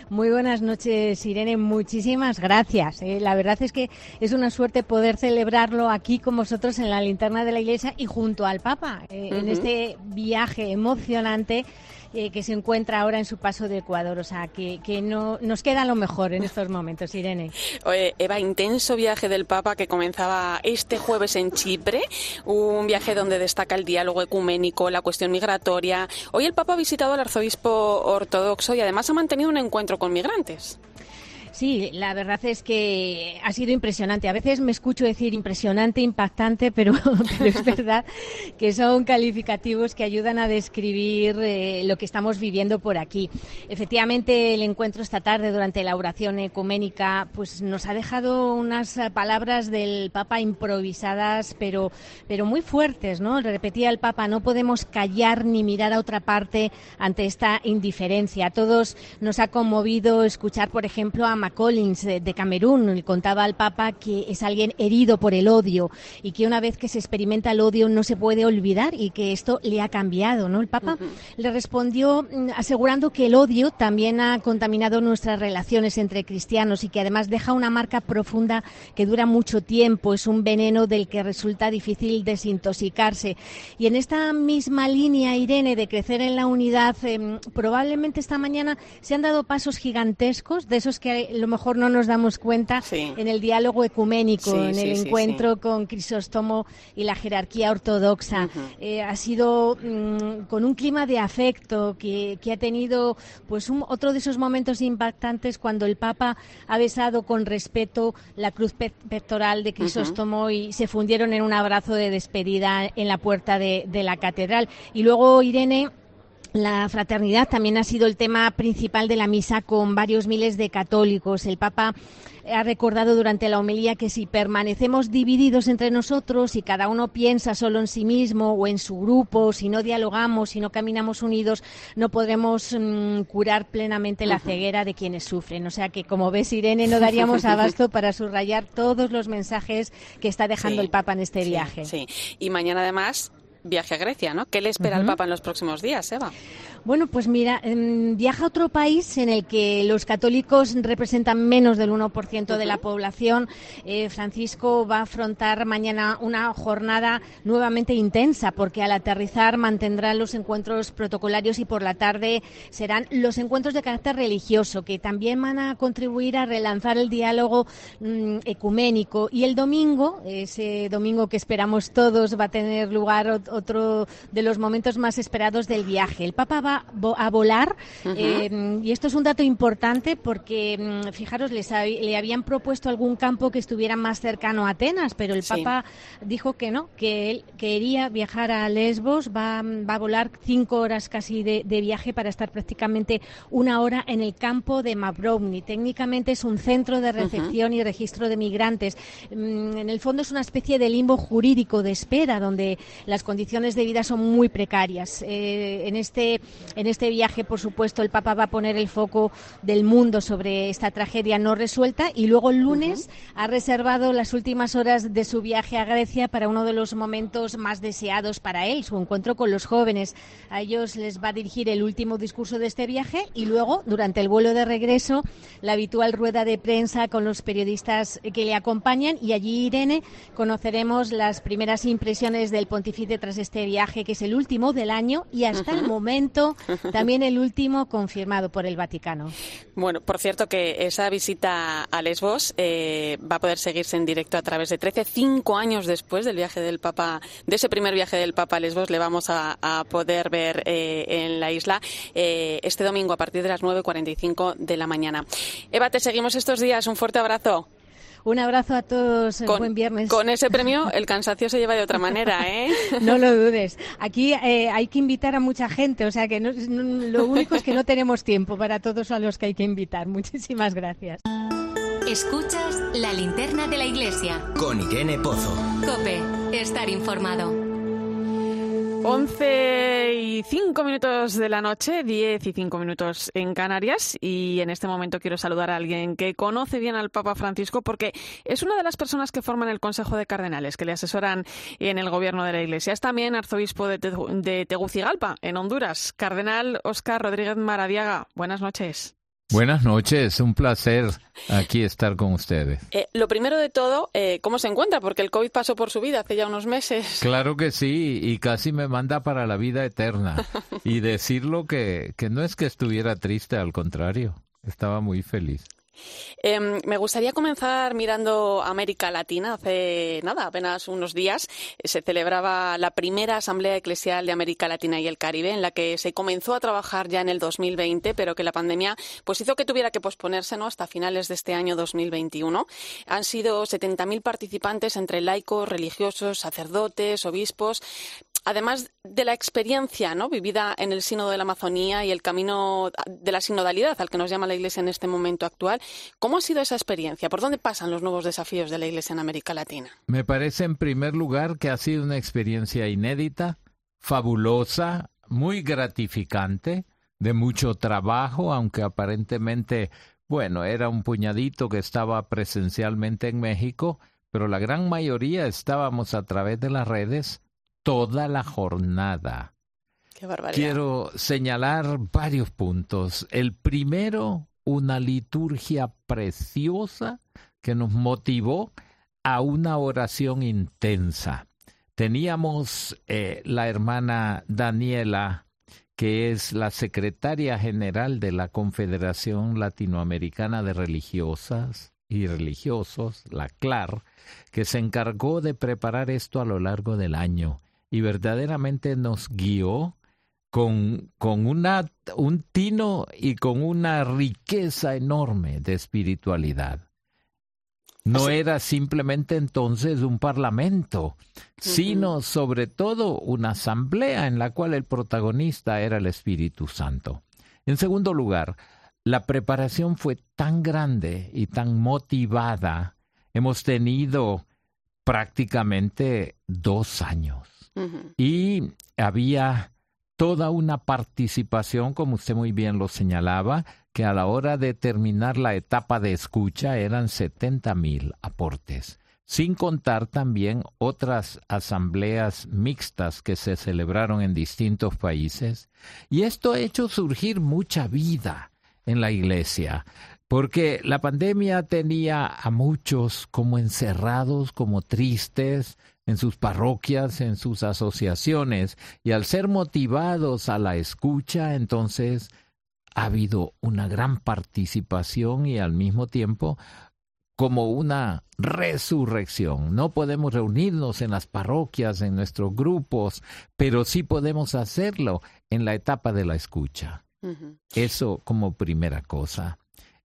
[SPEAKER 5] Muy buenas noches, Irene. Muchísimas gracias. Eh, la verdad es que es una suerte poder celebrarlo aquí con vosotros en la linterna de la iglesia y junto al Papa, eh, en este viaje emocionante eh, que se encuentra ahora en su paso de Ecuador. O sea, que, que no, nos queda lo mejor en estos momentos, Irene. <laughs>
[SPEAKER 1] Oye, Eva, intenso viaje del Papa que comenzaba este jueves en Chipre, un viaje donde destaca el diálogo ecuménico, la cuestión migratoria. Hoy el Papa ha visitado al arzobispo ortodoxo y además ha mantenido un encuentro con migrantes.
[SPEAKER 5] Sí, la verdad es que ha sido impresionante. A veces me escucho decir impresionante, impactante, <laughs> pero, es verdad que son calificativos que ayudan a describir eh, lo que estamos viviendo por aquí. Efectivamente, el encuentro esta tarde durante la oración ecuménica pues nos ha dejado unas eh, palabras del Papa improvisadas, pero, pero muy fuertes, ¿no? Repetía el Papa, no podemos callar ni mirar a otra parte ante esta indiferencia. A todos nos ha conmovido escuchar, por ejemplo, a McCollins de, de Camerún. Contaba al Papa que es alguien herido por el odio y que una vez que se experimenta el odio no se puede olvidar y que esto le ha cambiado, ¿no? El Papa le respondió mm, asegurando que el odio también ha contaminado nuestras relaciones entre cristianos y que además deja una marca profunda que dura mucho tiempo. Es un veneno del que resulta difícil desintoxicarse. Y en esta misma línea, Irene, de crecer en la unidad, em, probablemente esta mañana se han dado pasos gigantescos, de esos que a lo mejor no nos damos cuenta en el diálogo ecuménico,
[SPEAKER 1] Sí,
[SPEAKER 5] en el
[SPEAKER 1] sí,
[SPEAKER 5] encuentro con Crisóstomo y la jerarquía ortodoxa. Eh, ha sido mm, con un clima de afecto que, que ha tenido pues un- otro de esos momentos impactantes cuando el Papa ha besado con respeto la cruz pe- pectoral de Crisóstomo y se fundieron en un abrazo de despedida en la puerta de, de la catedral. Y luego, Irene, la fraternidad también ha sido el tema principal de la misa con varios miles de católicos. El Papa ha recordado durante la homilía que si permanecemos divididos entre nosotros y cada uno piensa solo en sí mismo o en su grupo, si no dialogamos, si no caminamos unidos, no podremos mm, curar plenamente la ceguera de quienes sufren. O sea que, como ves, Irene, no daríamos <laughs> abasto para subrayar todos los mensajes que está dejando
[SPEAKER 1] Sí,
[SPEAKER 5] el Papa en este
[SPEAKER 1] sí,
[SPEAKER 5] viaje.
[SPEAKER 1] Sí, y mañana además viaje a Grecia, ¿no? ¿Qué le espera al
[SPEAKER 5] Ujú.
[SPEAKER 1] Papa en los próximos días, Eva?
[SPEAKER 5] Bueno, pues mira, em, viaja a otro país en el que los católicos representan menos del 1% de la población. Eh, Francisco va a afrontar mañana una jornada nuevamente intensa porque al aterrizar mantendrá los encuentros protocolarios y por la tarde serán los encuentros de carácter religioso que también van a contribuir a relanzar el diálogo mm, ecuménico. Y el domingo, ese domingo que esperamos todos, va a tener lugar ot- otro de los momentos más esperados del viaje. El Papa va A volar. Eh, y esto es un dato importante porque, mm, fijaros, les le habían propuesto algún campo que estuviera más cercano a Atenas, pero el Papa dijo que no, que él quería viajar a Lesbos, va, va a volar cinco horas casi de, viaje para estar prácticamente una hora en el campo de Mavrovni. Técnicamente es un centro de recepción y registro de migrantes. Mm, en el fondo es una especie de limbo jurídico de espera donde las condiciones de vida son muy precarias. Eh, en, este, en este viaje, por supuesto, el Papa va a poner el foco del mundo sobre esta tragedia no resuelta y luego el lunes ha reservado las últimas horas de su viaje a Grecia para uno de los momentos más deseados para él, su encuentro con los jóvenes. A ellos les va a dirigir el último discurso de este viaje y luego, durante el vuelo de regreso, la habitual rueda de prensa con los periodistas que le acompañan y allí, Irene, conoceremos las primeras impresiones del pontífice tras este viaje, que es el último del año y hasta el momento <laughs> también el último confirmado por el Vaticano.
[SPEAKER 1] Bueno, por cierto que esa visita a Lesbos eh, va a poder seguirse en directo a través de 13, cinco años después del viaje del Papa, de ese primer viaje del Papa a Lesbos, le vamos a, poder ver eh, en la isla eh, este domingo a partir de las 9.45 de la mañana. Eva, te seguimos estos días. Un fuerte abrazo.
[SPEAKER 5] Un abrazo a todos.
[SPEAKER 1] Con,
[SPEAKER 5] buen viernes.
[SPEAKER 1] Con ese premio, el cansancio se lleva de otra manera, <laughs> ¿eh?
[SPEAKER 5] no lo dudes. Aquí eh, hay que invitar a mucha gente, o sea que lo único es que no tenemos tiempo para todos a los que hay que invitar. Muchísimas gracias.
[SPEAKER 2] Escuchas la linterna de la iglesia.
[SPEAKER 3] Con Irene Pozo.
[SPEAKER 2] Cope, estar informado.
[SPEAKER 1] 11 y 5 minutos de la noche, 10 y 5 minutos en Canarias y en este momento quiero saludar a alguien que conoce bien al Papa Francisco porque es una de las personas que forman el Consejo de Cardenales, que le asesoran en el gobierno de la Iglesia. Es también arzobispo de, de Tegucigalpa, en Honduras. Cardenal Oscar Rodríguez Maradiaga, buenas noches.
[SPEAKER 32] Buenas noches, un placer aquí estar con ustedes.
[SPEAKER 1] Eh, lo primero de todo, eh, ¿cómo se encuentra? Porque el COVID pasó por su vida hace ya unos meses.
[SPEAKER 32] Claro que sí, y casi me manda para la vida eterna. <laughs> y decirlo que, que no es que estuviera triste, al contrario, estaba muy feliz.
[SPEAKER 1] Em, me gustaría comenzar mirando América Latina. Hace nada, apenas unos días, eh, se celebraba la primera Asamblea Eclesial de América Latina y el Caribe, en la que se comenzó a trabajar ya en el 2020, pero que la pandemia pues hizo que tuviera que posponerse ¿no? hasta finales de este año 2021. Han sido 70.000 participantes entre laicos, religiosos, sacerdotes, obispos, además de la experiencia ¿no? vivida en el Sínodo de la Amazonía y el camino de la sinodalidad al que nos llama la Iglesia en este momento actual, ¿cómo ha sido esa experiencia? ¿Por dónde pasan los nuevos desafíos de la Iglesia en América Latina?
[SPEAKER 32] Me parece, en primer lugar, que ha sido una experiencia inédita, fabulosa, muy gratificante, de mucho trabajo, aunque aparentemente, bueno, era un puñadito que estaba presencialmente en México, pero la gran mayoría estábamos a través de las redes toda la jornada.
[SPEAKER 1] Qué barbaridad.
[SPEAKER 32] Quiero señalar varios puntos. El primero, una liturgia preciosa que nos motivó a una oración intensa. Teníamos eh, la hermana Daniela, que es la secretaria general de la Confederación Latinoamericana de Religiosas y Religiosos, la CLAR, que se encargó de preparar esto a lo largo del año y verdaderamente nos guió con, con una, un tino y con una riqueza enorme de espiritualidad. No era simplemente entonces un parlamento, sino sobre todo una asamblea en la cual el protagonista era el Espíritu Santo. En segundo lugar, la preparación fue tan grande y tan motivada. Hemos tenido prácticamente dos años y había toda una participación, como usted muy bien lo señalaba, que a la hora de terminar la etapa de escucha eran 70 mil aportes, sin contar también otras asambleas mixtas que se celebraron en distintos países. Y esto ha hecho surgir mucha vida en la iglesia, porque la pandemia tenía a muchos como encerrados, como tristes, en sus parroquias, en sus asociaciones, y al ser motivados a la escucha, entonces ha habido una gran participación y al mismo tiempo como una resurrección. No podemos reunirnos en las parroquias, en nuestros grupos, pero sí podemos hacerlo en la etapa de la escucha. Eso como primera cosa.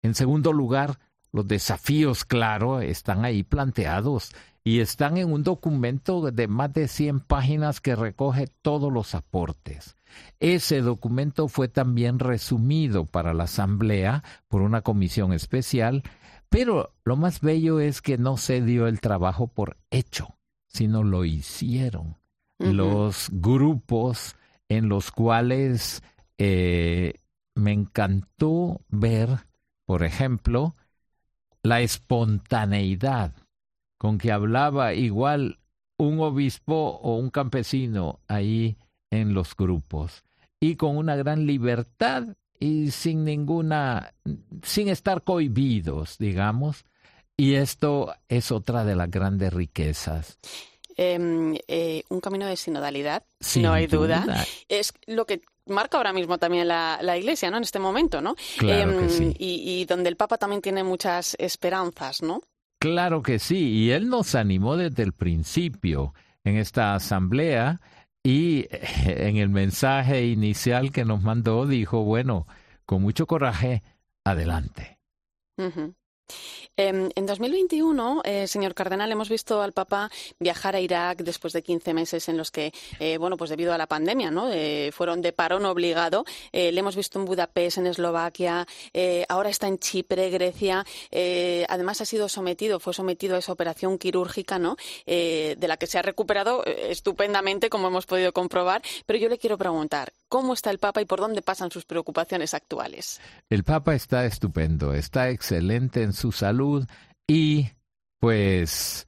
[SPEAKER 32] En segundo lugar, los desafíos, claro, están ahí planteados y están en un documento de más de 100 páginas que recoge todos los aportes. Ese documento fue también resumido para la Asamblea por una comisión especial pero lo más bello es que no se dio el trabajo por hecho, sino lo hicieron. Los grupos en los cuales eh, me encantó ver, por ejemplo, la espontaneidad con que hablaba igual un obispo o un campesino ahí en los grupos y con una gran libertad y sin ninguna, sin estar cohibidos, digamos. Y esto es otra de las grandes riquezas.
[SPEAKER 1] Em, eh, un camino de sinodalidad, no hay duda. Es lo que marca ahora mismo también la, Iglesia, ¿no? En este momento, ¿no?
[SPEAKER 32] Claro em,
[SPEAKER 1] y, y, donde el Papa también tiene muchas esperanzas, ¿no?
[SPEAKER 32] Claro que sí, y él nos animó desde el principio en esta asamblea y en el mensaje inicial que nos mandó dijo, bueno, con mucho coraje, adelante.
[SPEAKER 1] En 2021, eh, señor Cardenal, hemos visto al Papa viajar a Irak después de 15 meses en los que, eh, bueno, pues debido a la pandemia, ¿no? Eh, fueron de parón obligado. le hemos visto en Budapest, en Eslovaquia, ahora está en Chipre, Grecia. además ha sido sometido, fue sometido a esa operación quirúrgica, ¿no? de la que se ha recuperado estupendamente, como hemos podido comprobar. Pero yo le quiero preguntar, ¿cómo está el Papa y por dónde pasan sus preocupaciones actuales?
[SPEAKER 32] El Papa está estupendo, está excelente en su salud y pues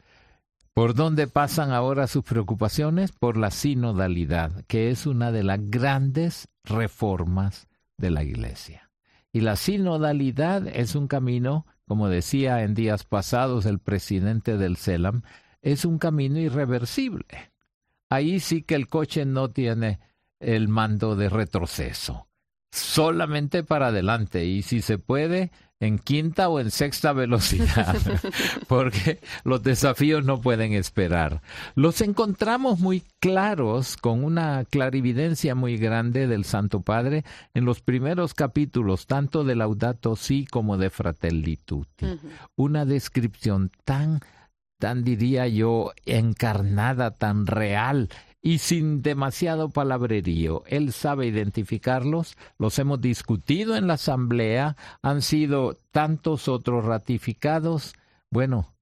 [SPEAKER 32] ¿Por dónde pasan ahora sus preocupaciones? Por la sinodalidad, que es una de las grandes reformas de la Iglesia. Y la sinodalidad es un camino, como decía en días pasados el presidente del CELAM, es un camino irreversible. Ahí sí que el coche no tiene el mando de retroceso, solamente para adelante y si se puede en quinta o en sexta <laughs> velocidad, <laughs> porque los desafíos no pueden esperar. Los encontramos muy claros, con una clarividencia muy grande del Santo Padre en los primeros capítulos, tanto de Laudato Si como de Fratelli Tutti. Una descripción tan, tan diría yo, encarnada, tan real y sin demasiado palabrerío. Él sabe identificarlos, los hemos discutido en la Asamblea, han sido tantos otros ratificados. Bueno,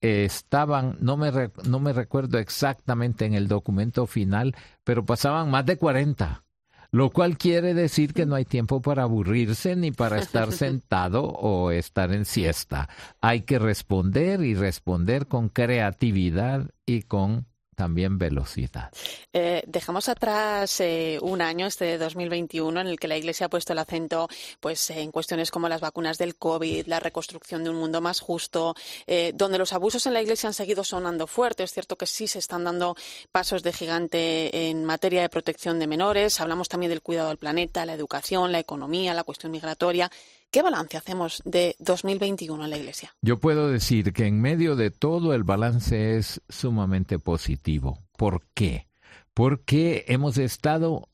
[SPEAKER 32] estaban, no me, no me recuerdo exactamente en el documento final, pero pasaban más de 40 lo cual quiere decir que no hay tiempo para aburrirse ni para estar <laughs> sentado o estar en siesta. Hay que responder y responder con creatividad y con también velocidad.
[SPEAKER 1] Eh, dejamos atrás eh, un año, este 2021, en el que la Iglesia ha puesto el acento pues, en cuestiones como las vacunas del COVID, la reconstrucción de un mundo más justo, eh, donde los abusos en la Iglesia han seguido sonando fuerte. Es cierto que sí se están dando pasos de gigante en materia de protección de menores. Hablamos también del cuidado del planeta, la educación, la economía, la cuestión migratoria. ¿Qué balance hacemos de 2021 en la Iglesia?
[SPEAKER 32] Yo puedo decir que en medio de todo el balance es sumamente positivo. ¿Por qué? Porque hemos estado,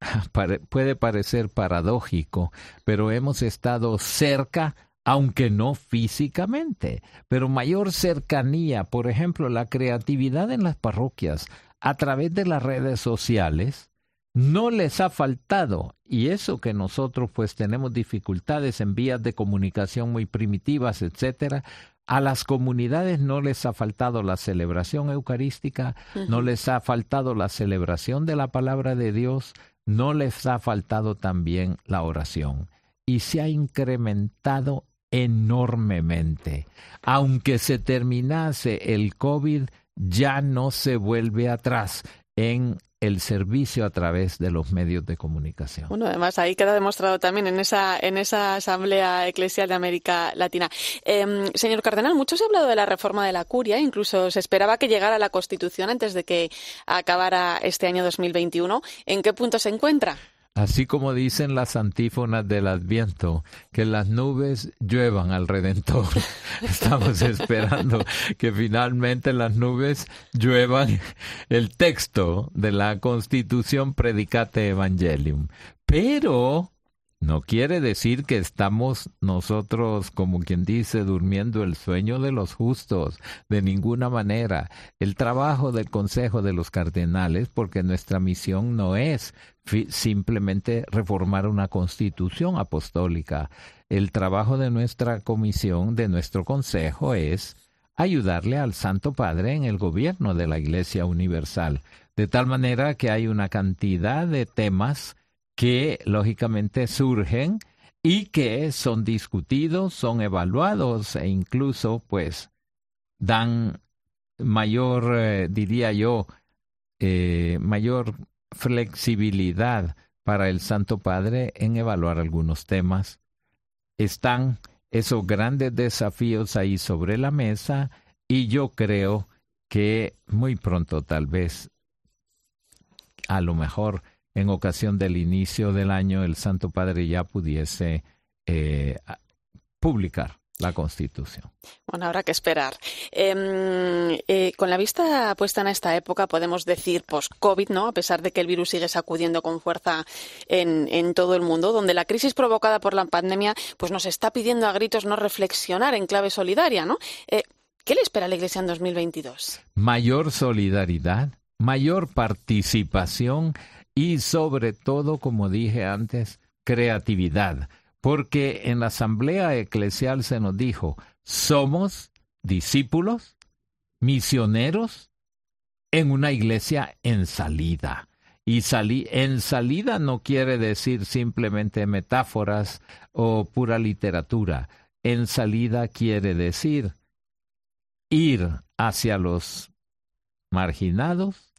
[SPEAKER 32] <laughs> puede parecer paradójico, pero hemos estado cerca aunque no físicamente, pero mayor cercanía, por ejemplo, la creatividad en las parroquias a través de las redes sociales, no les ha faltado, y eso que nosotros pues tenemos dificultades en vías de comunicación muy primitivas, etcétera, a las comunidades no les ha faltado la celebración eucarística, no les ha faltado la celebración de la palabra de Dios, no les ha faltado también la oración. Y se ha incrementado enormemente. Aunque se terminase el COVID, ya no se vuelve atrás en el servicio a través de los medios de comunicación.
[SPEAKER 1] Bueno, además ahí queda demostrado también en esa, en esa Asamblea Eclesial de América Latina. Em, señor Cardenal, mucho se ha hablado de la reforma de la curia, incluso se esperaba que llegara la Constitución antes de que acabara este año 2021. ¿En qué punto se encuentra?
[SPEAKER 32] Así como dicen las antífonas del Adviento, que las nubes lluevan al Redentor. <laughs> Estamos esperando que finalmente las nubes lluevan el texto de la Constitución Predicate Evangelium. Pero no quiere decir que estamos nosotros, como quien dice, durmiendo el sueño de los justos, de ninguna manera. El trabajo del Consejo de los Cardenales, porque nuestra misión no es simplemente reformar una constitución apostólica. El trabajo de nuestra comisión, de nuestro Consejo, es ayudarle al Santo Padre en el gobierno de la Iglesia Universal, de tal manera que hay una cantidad de temas que lógicamente surgen y que son discutidos, son evaluados e incluso pues dan mayor, eh, diría yo, eh, mayor flexibilidad para el Santo Padre en evaluar algunos temas. Están esos grandes desafíos ahí sobre la mesa y yo creo que muy pronto tal vez, a lo mejor, en ocasión del inicio del año el Santo Padre ya pudiese eh, publicar la Constitución.
[SPEAKER 1] Bueno, habrá que esperar. Em, eh, con la vista puesta en esta época, podemos decir post-COVID, ¿no? A pesar de que el virus sigue sacudiendo con fuerza en, en, todo el mundo, donde la crisis provocada por la pandemia pues nos está pidiendo a gritos no reflexionar en clave solidaria, ¿no? Eh, ¿Qué le espera a la Iglesia en 2022?
[SPEAKER 32] Mayor solidaridad, mayor participación y sobre todo, como dije antes, creatividad, porque en la asamblea eclesial se nos dijo, somos discípulos, misioneros en una iglesia en salida. Y en salida no quiere decir simplemente metáforas o pura literatura. En salida quiere decir ir hacia los marginados,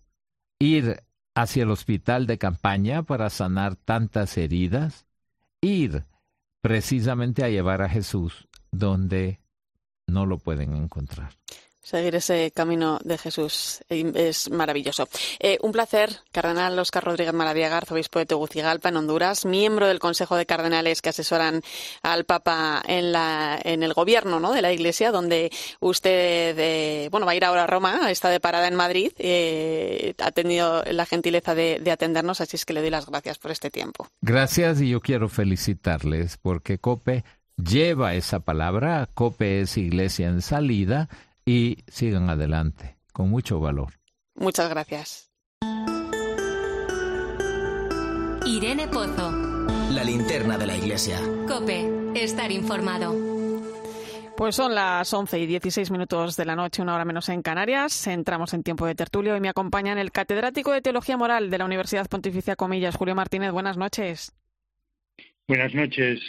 [SPEAKER 32] ir hacia el hospital de campaña para sanar tantas heridas, ir precisamente a llevar a Jesús donde no lo pueden encontrar.
[SPEAKER 1] Seguir ese camino de Jesús es maravilloso. Eh, un placer, Cardenal Oscar Rodríguez Maradiaga, arzobispo de Tegucigalpa, en Honduras, miembro del Consejo de Cardenales que asesoran al Papa en, la, en el gobierno ¿no? de la Iglesia, donde usted eh, bueno, va a ir ahora a Roma, está de parada en Madrid, eh, ha tenido la gentileza de, de atendernos, así es que le doy las gracias por este tiempo.
[SPEAKER 32] Gracias y yo quiero felicitarles porque COPE lleva esa palabra, COPE es Iglesia en salida, y sigan adelante con mucho valor.
[SPEAKER 1] Muchas gracias.
[SPEAKER 2] Irene Pozo.
[SPEAKER 3] La linterna de la iglesia.
[SPEAKER 2] Cope, estar informado.
[SPEAKER 1] Pues son las 11 y 16 minutos de la noche, una hora menos en Canarias. Entramos en tiempo de tertulio y me acompañan el catedrático de Teología Moral de la Universidad Pontificia Comillas, Julio Martínez. Buenas noches.
[SPEAKER 33] Buenas noches.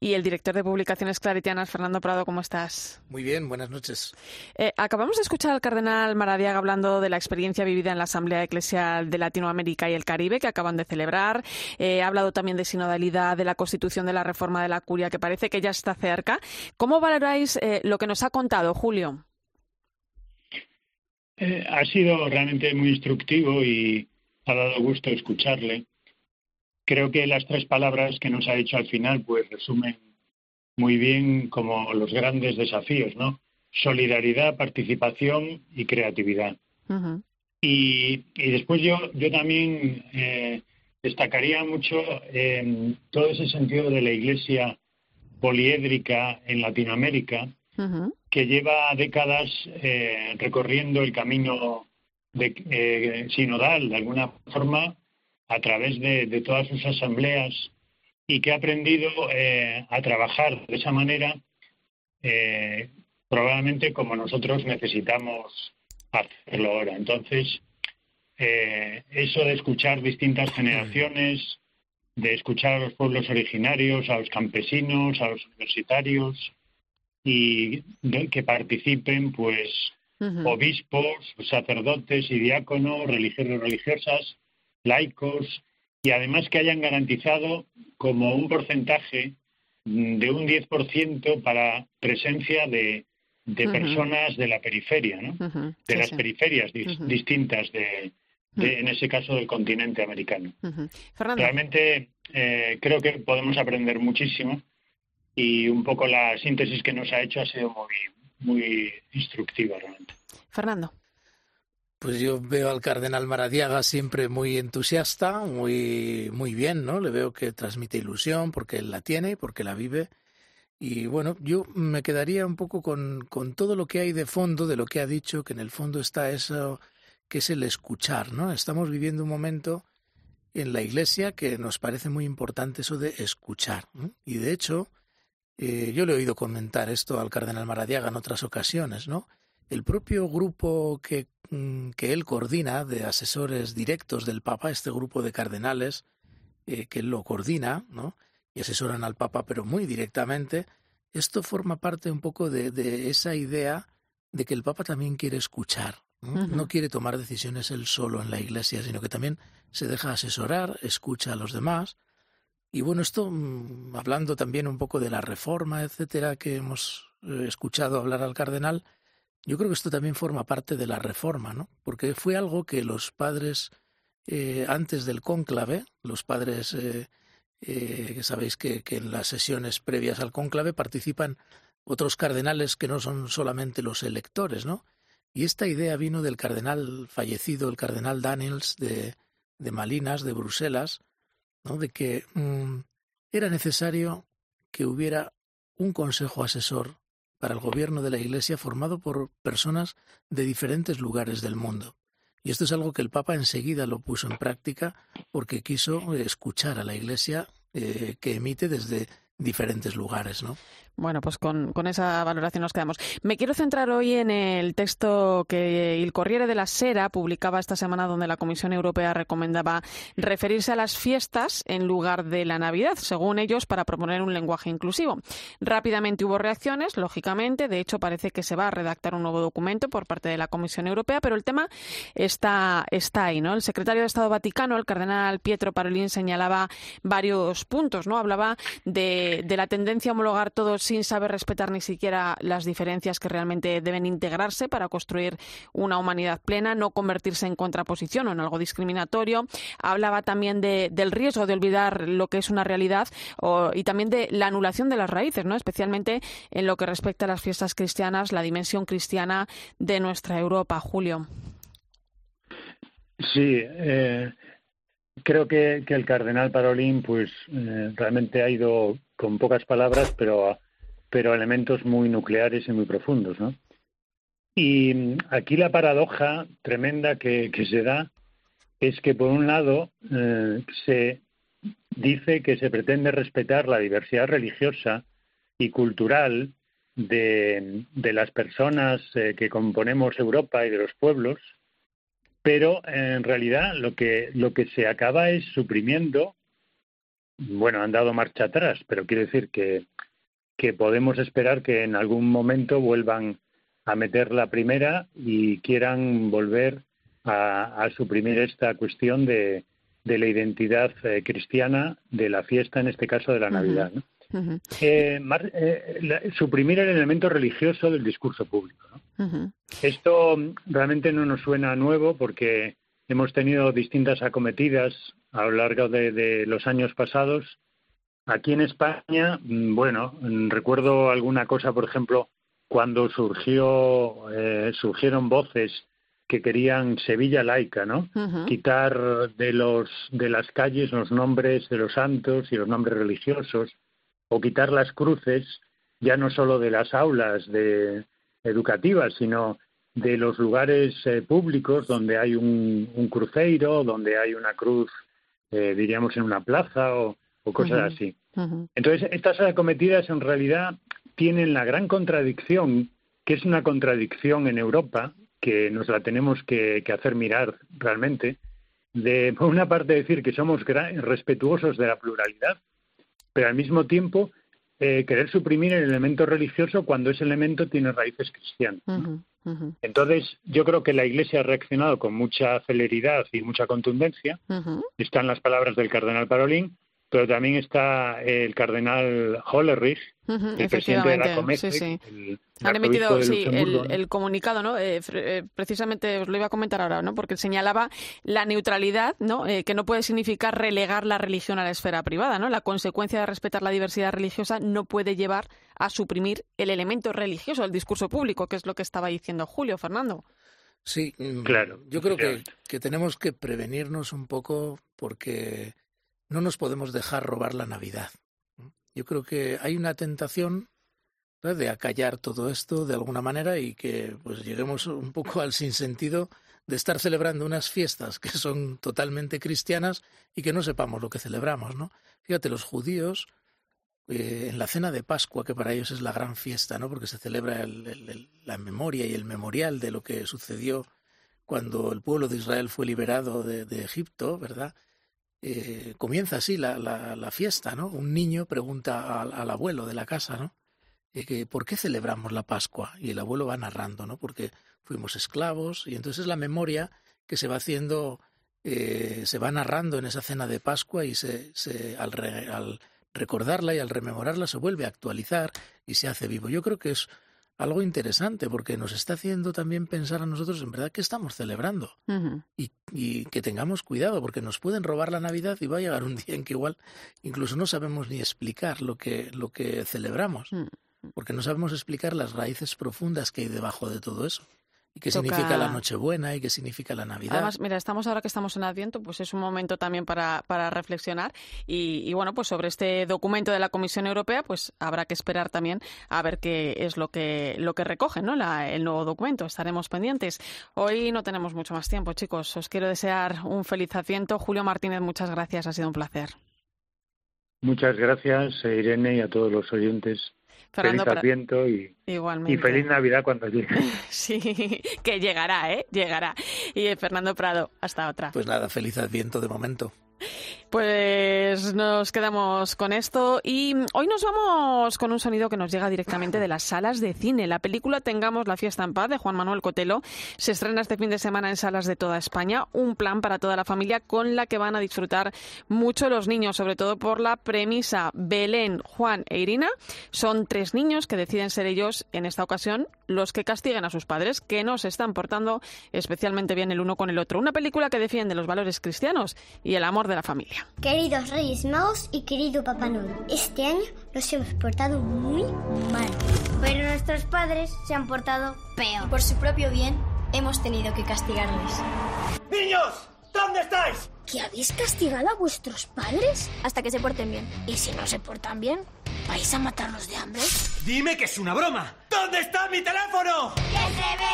[SPEAKER 1] Y el director de publicaciones claritianas, Fernando Prado, ¿cómo estás?
[SPEAKER 34] Muy bien, buenas noches.
[SPEAKER 1] Eh, acabamos de escuchar al cardenal Maradiaga hablando de la experiencia vivida en la Asamblea Eclesial de Latinoamérica y el Caribe, que acaban de celebrar. Eh, ha hablado también de sinodalidad, de la constitución de la reforma de la curia, que parece que ya está cerca. ¿Cómo valoráis eh, lo que nos ha contado Julio?
[SPEAKER 33] ha sido realmente muy instructivo y ha dado gusto escucharle creo que las tres palabras que nos ha dicho al final pues resumen muy bien como los grandes desafíos, ¿no? Solidaridad, participación y creatividad. y, después yo, yo también eh, destacaría mucho todo ese sentido de la Iglesia poliédrica en Latinoamérica, que lleva décadas eh, recorriendo el camino de, eh, sinodal, de alguna forma, a través de, todas sus asambleas y que ha aprendido eh, a trabajar de esa manera, eh, probablemente como nosotros necesitamos hacerlo ahora. Entonces, eh, eso de escuchar distintas generaciones, de escuchar a los pueblos originarios, a los campesinos, a los universitarios y que participen, pues, obispos, sacerdotes y diáconos, religiosos, religiosas, laicos y además que hayan garantizado como un porcentaje de un 10% para presencia de, de personas de la periferia, ¿no? de las periferias distintas de, en ese caso del continente americano. Realmente eh, creo que podemos aprender muchísimo y un poco la síntesis que nos ha hecho ha sido muy, muy instructiva realmente.
[SPEAKER 1] Fernando.
[SPEAKER 34] Pues yo veo al cardenal Maradiaga siempre muy entusiasta, muy, muy bien, ¿no? Le veo que transmite ilusión porque él la tiene, porque la vive. Y bueno, yo me quedaría un poco con, con todo lo que hay de fondo, de lo que ha dicho, que en el fondo está eso que es el escuchar, ¿no? Estamos viviendo un momento en la Iglesia que nos parece muy importante eso de escuchar. Y de hecho, eh, yo le he oído comentar esto al cardenal Maradiaga en otras ocasiones, ¿no? El propio grupo que, mm, que él coordina de asesores directos del Papa, este grupo de cardenales eh, que él lo coordina, ¿no? Y asesoran al Papa, pero muy directamente, esto forma parte un poco de, de esa idea de que el Papa también quiere escuchar, ¿no? no quiere tomar decisiones él solo en la Iglesia, sino que también se deja asesorar, escucha a los demás. Y bueno, esto, mm, hablando también un poco de la reforma, etcétera, que hemos eh, escuchado hablar al cardenal, yo creo que esto también forma parte de la reforma, ¿no? Porque fue algo que los padres, eh, antes del cónclave, los padres, eh, eh, sabéis que, que, en las sesiones previas al cónclave participan otros cardenales que no son solamente los electores, ¿no? Y esta idea vino del cardenal fallecido, el cardenal Daniels de, Malinas, de Bruselas, ¿no? de que mmm, era necesario que hubiera un consejo asesor para el gobierno de la Iglesia formado por personas de diferentes lugares del mundo. Y esto es algo que el Papa enseguida lo puso en práctica porque quiso escuchar a la Iglesia eh, que emite desde diferentes lugares, ¿no?
[SPEAKER 1] Bueno, pues con, con, esa valoración nos quedamos. Me quiero centrar hoy en el texto que el Corriere de la Sera publicaba esta semana, donde la Comisión Europea recomendaba referirse a las fiestas en lugar de la Navidad, según ellos, para proponer un lenguaje inclusivo. Rápidamente hubo reacciones, lógicamente. De hecho, parece que se va a redactar un nuevo documento por parte de la Comisión Europea, pero el tema está, está ahí, ¿no? El secretario de Estado Vaticano, el cardenal Pietro Parolin, señalaba varios puntos, ¿no? Hablaba de, de la tendencia a homologar todos sin saber respetar ni siquiera las diferencias que realmente deben integrarse para construir una humanidad plena, no convertirse en contraposición o en algo discriminatorio. Hablaba también de, del riesgo de olvidar lo que es una realidad o, y también de la anulación de las raíces, ¿no? especialmente en lo que respecta a las fiestas cristianas, la dimensión cristiana de nuestra Europa. Julio.
[SPEAKER 33] Sí, eh, creo que, el cardenal Parolín pues eh, realmente ha ido con pocas palabras, pero pero elementos muy nucleares y muy profundos, ¿no? Y aquí la paradoja tremenda que, se da es que por un lado eh, se dice que se pretende respetar la diversidad religiosa y cultural de, las personas eh, que componemos Europa y de los pueblos, pero en realidad lo que, lo que se acaba es suprimiendo, bueno, han dado marcha atrás, pero quiere decir que que podemos esperar que en algún momento vuelvan a meter la primera y quieran volver a, a suprimir esta cuestión de, de la identidad eh, cristiana de la fiesta, en este caso de la Navidad. ¿no? Uh -huh. eh, eh, la, suprimir el elemento religioso del discurso público. ¿no? Uh -huh. Esto realmente no nos suena nuevo porque hemos tenido distintas acometidas a lo largo de, de los años pasados Aquí en España, mm, bueno, mm, recuerdo alguna cosa, por ejemplo, cuando surgió, eh, surgieron voces que querían Sevilla laica, ¿no? Uh -huh. Quitar de los de las calles los nombres de los santos y los nombres religiosos, o quitar las cruces, ya no solo de las aulas de educativas, sino de los lugares eh, públicos donde hay un, un, cruceiro, donde hay una cruz, eh, diríamos en una plaza o o cosas uh -huh. así. Uh -huh. Entonces, estas acometidas en realidad tienen la gran contradicción, que es una contradicción en Europa, que nos la tenemos que, que hacer mirar realmente, de, por una parte, decir que somos respetuosos de la pluralidad, pero al mismo tiempo eh, querer suprimir el elemento religioso cuando ese elemento tiene raíces cristianas. Uh -huh. Entonces, yo creo que la Iglesia ha reaccionado con mucha celeridad y mucha contundencia. Están las palabras del cardenal Parolín, pero también está el cardenal Hollerich, el presidente de la Comece,
[SPEAKER 1] sí,
[SPEAKER 33] el,
[SPEAKER 1] Han emitido sí, el, el, comunicado, ¿no? Eh, eh, precisamente os lo iba a comentar ahora, ¿no? Porque señalaba la neutralidad, ¿no? Eh, que no puede significar relegar la religión a la esfera privada, ¿no? La consecuencia de respetar la diversidad religiosa no puede llevar a suprimir el elemento religioso del discurso público, que es lo que estaba diciendo Julio, Fernando.
[SPEAKER 34] Sí, mm,
[SPEAKER 33] claro.
[SPEAKER 34] Yo creo que, que tenemos que prevenirnos un poco porque no nos podemos dejar robar la Navidad. Yo creo que hay una tentación de acallar todo esto de alguna manera y que pues lleguemos un poco al sinsentido de estar celebrando unas fiestas que son totalmente cristianas y que no sepamos lo que celebramos, ¿no? Fíjate, los judíos eh, en la cena de Pascua, que para ellos es la gran fiesta, ¿no? Porque se celebra la memoria y el memorial de lo que sucedió cuando el pueblo de Israel fue liberado de Egipto, ¿verdad? Eh, comienza así la, la, fiesta, ¿no? Un niño pregunta al, abuelo de la casa, ¿no? Eh, que, ¿Por qué celebramos la Pascua? Y el abuelo va narrando, ¿no? Porque fuimos esclavos y entonces la memoria que se va haciendo, eh, se va narrando en esa cena de Pascua y se, se al, al recordarla y al rememorarla se vuelve a actualizar y se hace vivo. Yo creo que es algo interesante porque nos está haciendo también pensar a nosotros en verdad que estamos celebrando y, y, que tengamos cuidado porque nos pueden robar la Navidad y va a llegar un <laughs> día en que igual incluso no sabemos ni explicar lo que, lo que celebramos mm. porque no sabemos explicar las raíces profundas que hay debajo de todo eso. ¿Y qué significa la Nochebuena y qué significa la Navidad?
[SPEAKER 1] Además, mira, estamos ahora que estamos en Adviento, pues es un momento también para, para reflexionar y, bueno, pues sobre este documento de la Comisión Europea, pues habrá que esperar también a ver qué es lo que, lo que recoge, ¿no? La, el nuevo documento. Estaremos pendientes. Hoy no tenemos mucho más tiempo, chicos. Os quiero desear un feliz Adviento. Julio Martínez, muchas gracias. Ha sido un placer.
[SPEAKER 33] Muchas gracias, Irene, y a todos los oyentes feliz Adviento y, y feliz Navidad cuando llegue. <laughs>
[SPEAKER 1] sí, que llegará, ¿eh? Llegará. Y eh, Fernando Prado, hasta otra.
[SPEAKER 34] Pues nada, feliz Adviento de momento.
[SPEAKER 1] Pues nos quedamos con esto y hoy nos vamos con un sonido que nos llega directamente de las salas de cine. La película Tengamos la fiesta en paz de Juan Manuel Cotelo se estrena este fin de semana en salas de toda España. Un plan para toda la familia con la que van a disfrutar mucho los niños, sobre todo por la premisa. Belén, Juan e Irina son tres niños que deciden ser ellos en esta ocasión los que castiguen a sus padres que no se están portando especialmente bien el uno con el otro. Una película que defiende los valores cristianos y el amor de la familia.
[SPEAKER 35] Queridos Reyes Magos y querido Papá Noel, este año nos hemos portado muy mal. Pero nuestros padres se han portado peor.
[SPEAKER 36] por su propio bien, hemos tenido que castigarles.
[SPEAKER 37] ¡Niños! ¿Dónde estáis?
[SPEAKER 35] ¿Que habéis castigado a vuestros padres?
[SPEAKER 36] Hasta que se porten bien.
[SPEAKER 35] ¿Y si no se portan bien? ¿Vais a matarlos de hambre?
[SPEAKER 37] Dime que es una broma. ¿Dónde está mi teléfono?
[SPEAKER 35] ¡Que se besen!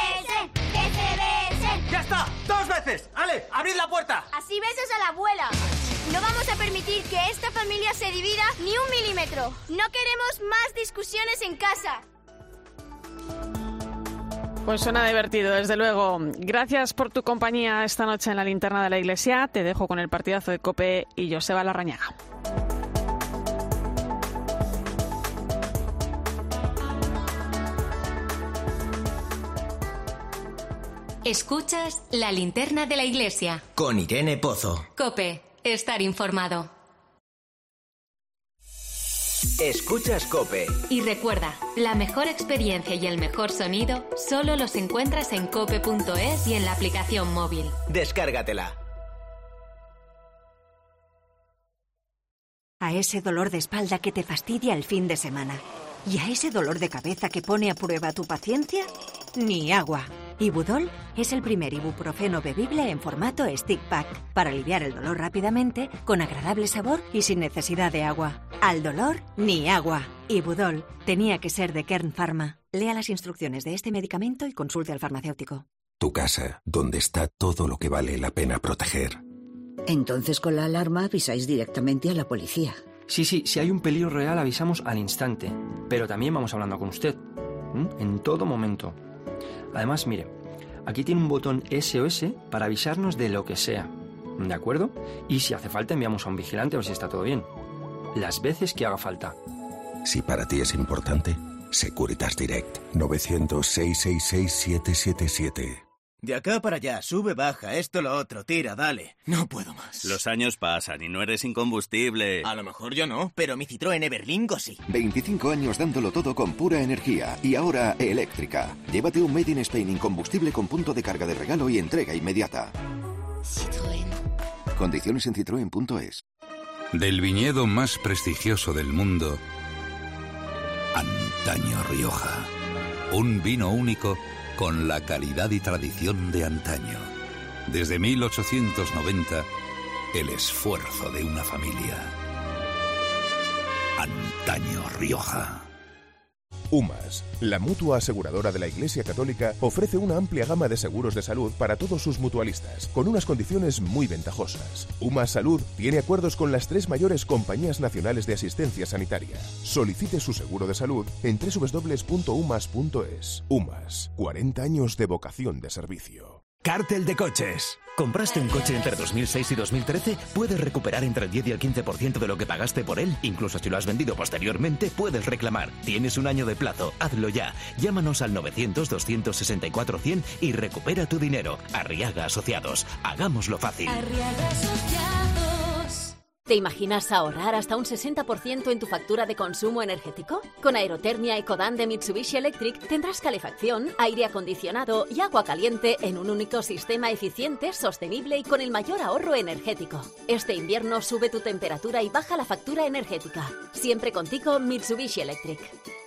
[SPEAKER 37] Veces! ¡Ale! ¡Abrid la puerta!
[SPEAKER 35] Así besas a la abuela. No vamos a permitir que esta familia se divida ni un milímetro. No queremos más discusiones en casa.
[SPEAKER 1] Pues suena divertido, desde luego. Gracias por tu compañía esta noche en la linterna de la iglesia. Te dejo con el partidazo de Cope y Joseba Larrañaga.
[SPEAKER 2] Escuchas la linterna de la iglesia.
[SPEAKER 3] Con Irene Pozo.
[SPEAKER 2] Cope estar informado.
[SPEAKER 3] Escuchas Cope.
[SPEAKER 2] Y recuerda, la mejor experiencia y el mejor sonido solo los encuentras en cope.es y en la aplicación móvil.
[SPEAKER 3] Descárgatela.
[SPEAKER 38] A ese dolor de espalda que te fastidia el fin de semana. Y a ese dolor de cabeza que pone a prueba tu paciencia, ni agua. Ibudol es el primer ibuprofeno bebible en formato stick pack para aliviar el dolor rápidamente, con agradable sabor y sin necesidad de agua. Al dolor, ni agua. Ibudol tenía que ser de Kern Pharma. Lea las instrucciones de este medicamento y consulte al farmacéutico.
[SPEAKER 39] Tu casa, donde está todo lo que vale la pena proteger.
[SPEAKER 40] Entonces con la alarma avisáis directamente a la policía.
[SPEAKER 41] Sí, sí, si hay un peligro real avisamos al instante, pero también vamos hablando con usted, en todo momento. Además, mire, aquí tiene un botón SOS para avisarnos de lo que sea. ¿De acuerdo? Y si hace falta enviamos a un vigilante a ver si está todo bien. Las veces que haga falta.
[SPEAKER 39] Si para ti es importante, Securitas Direct 900 666 777.
[SPEAKER 42] De acá para allá, sube, baja, esto, lo otro, tira, dale. No puedo más.
[SPEAKER 43] Los años pasan y no eres incombustible.
[SPEAKER 42] A lo mejor yo no, pero mi Citroën Everlingo sí.
[SPEAKER 44] 25 años dándolo todo con pura energía y ahora eléctrica. Llévate un Made in Spain incombustible con punto de carga de regalo y entrega inmediata. Citroën. Condiciones en citroen.es.
[SPEAKER 45] Del viñedo más prestigioso del mundo, Antaño Rioja. Un vino único con la calidad y tradición de antaño. Desde 1890, el esfuerzo de una familia. Antaño Rioja.
[SPEAKER 46] UMAS, la mutua aseguradora de la Iglesia Católica, ofrece una amplia gama de seguros de salud para todos sus mutualistas, con unas condiciones muy ventajosas. UMAS Salud tiene acuerdos con las tres mayores compañías nacionales de asistencia sanitaria. Solicite su seguro de salud en www.umas.es. UMAS, 40 años de vocación de servicio.
[SPEAKER 47] Cártel de coches. ¿Compraste un coche entre 2006 y 2013? Puedes recuperar entre el 10 y el 15% de lo que pagaste por él. Incluso si lo has vendido posteriormente, puedes reclamar. Tienes un año de plazo. Hazlo ya. Llámanos al 900-264-100 y recupera tu dinero. Arriaga Asociados. Hagámoslo fácil.
[SPEAKER 48] Arriaga Asociados. ¿Te imaginas ahorrar hasta un 60% en tu factura de consumo energético? Con Aerotermia Ecodan de Mitsubishi Electric tendrás calefacción, aire acondicionado y agua caliente en un único sistema eficiente, sostenible y con el mayor ahorro energético. Este invierno sube tu temperatura y baja la factura energética. Siempre contigo Mitsubishi Electric.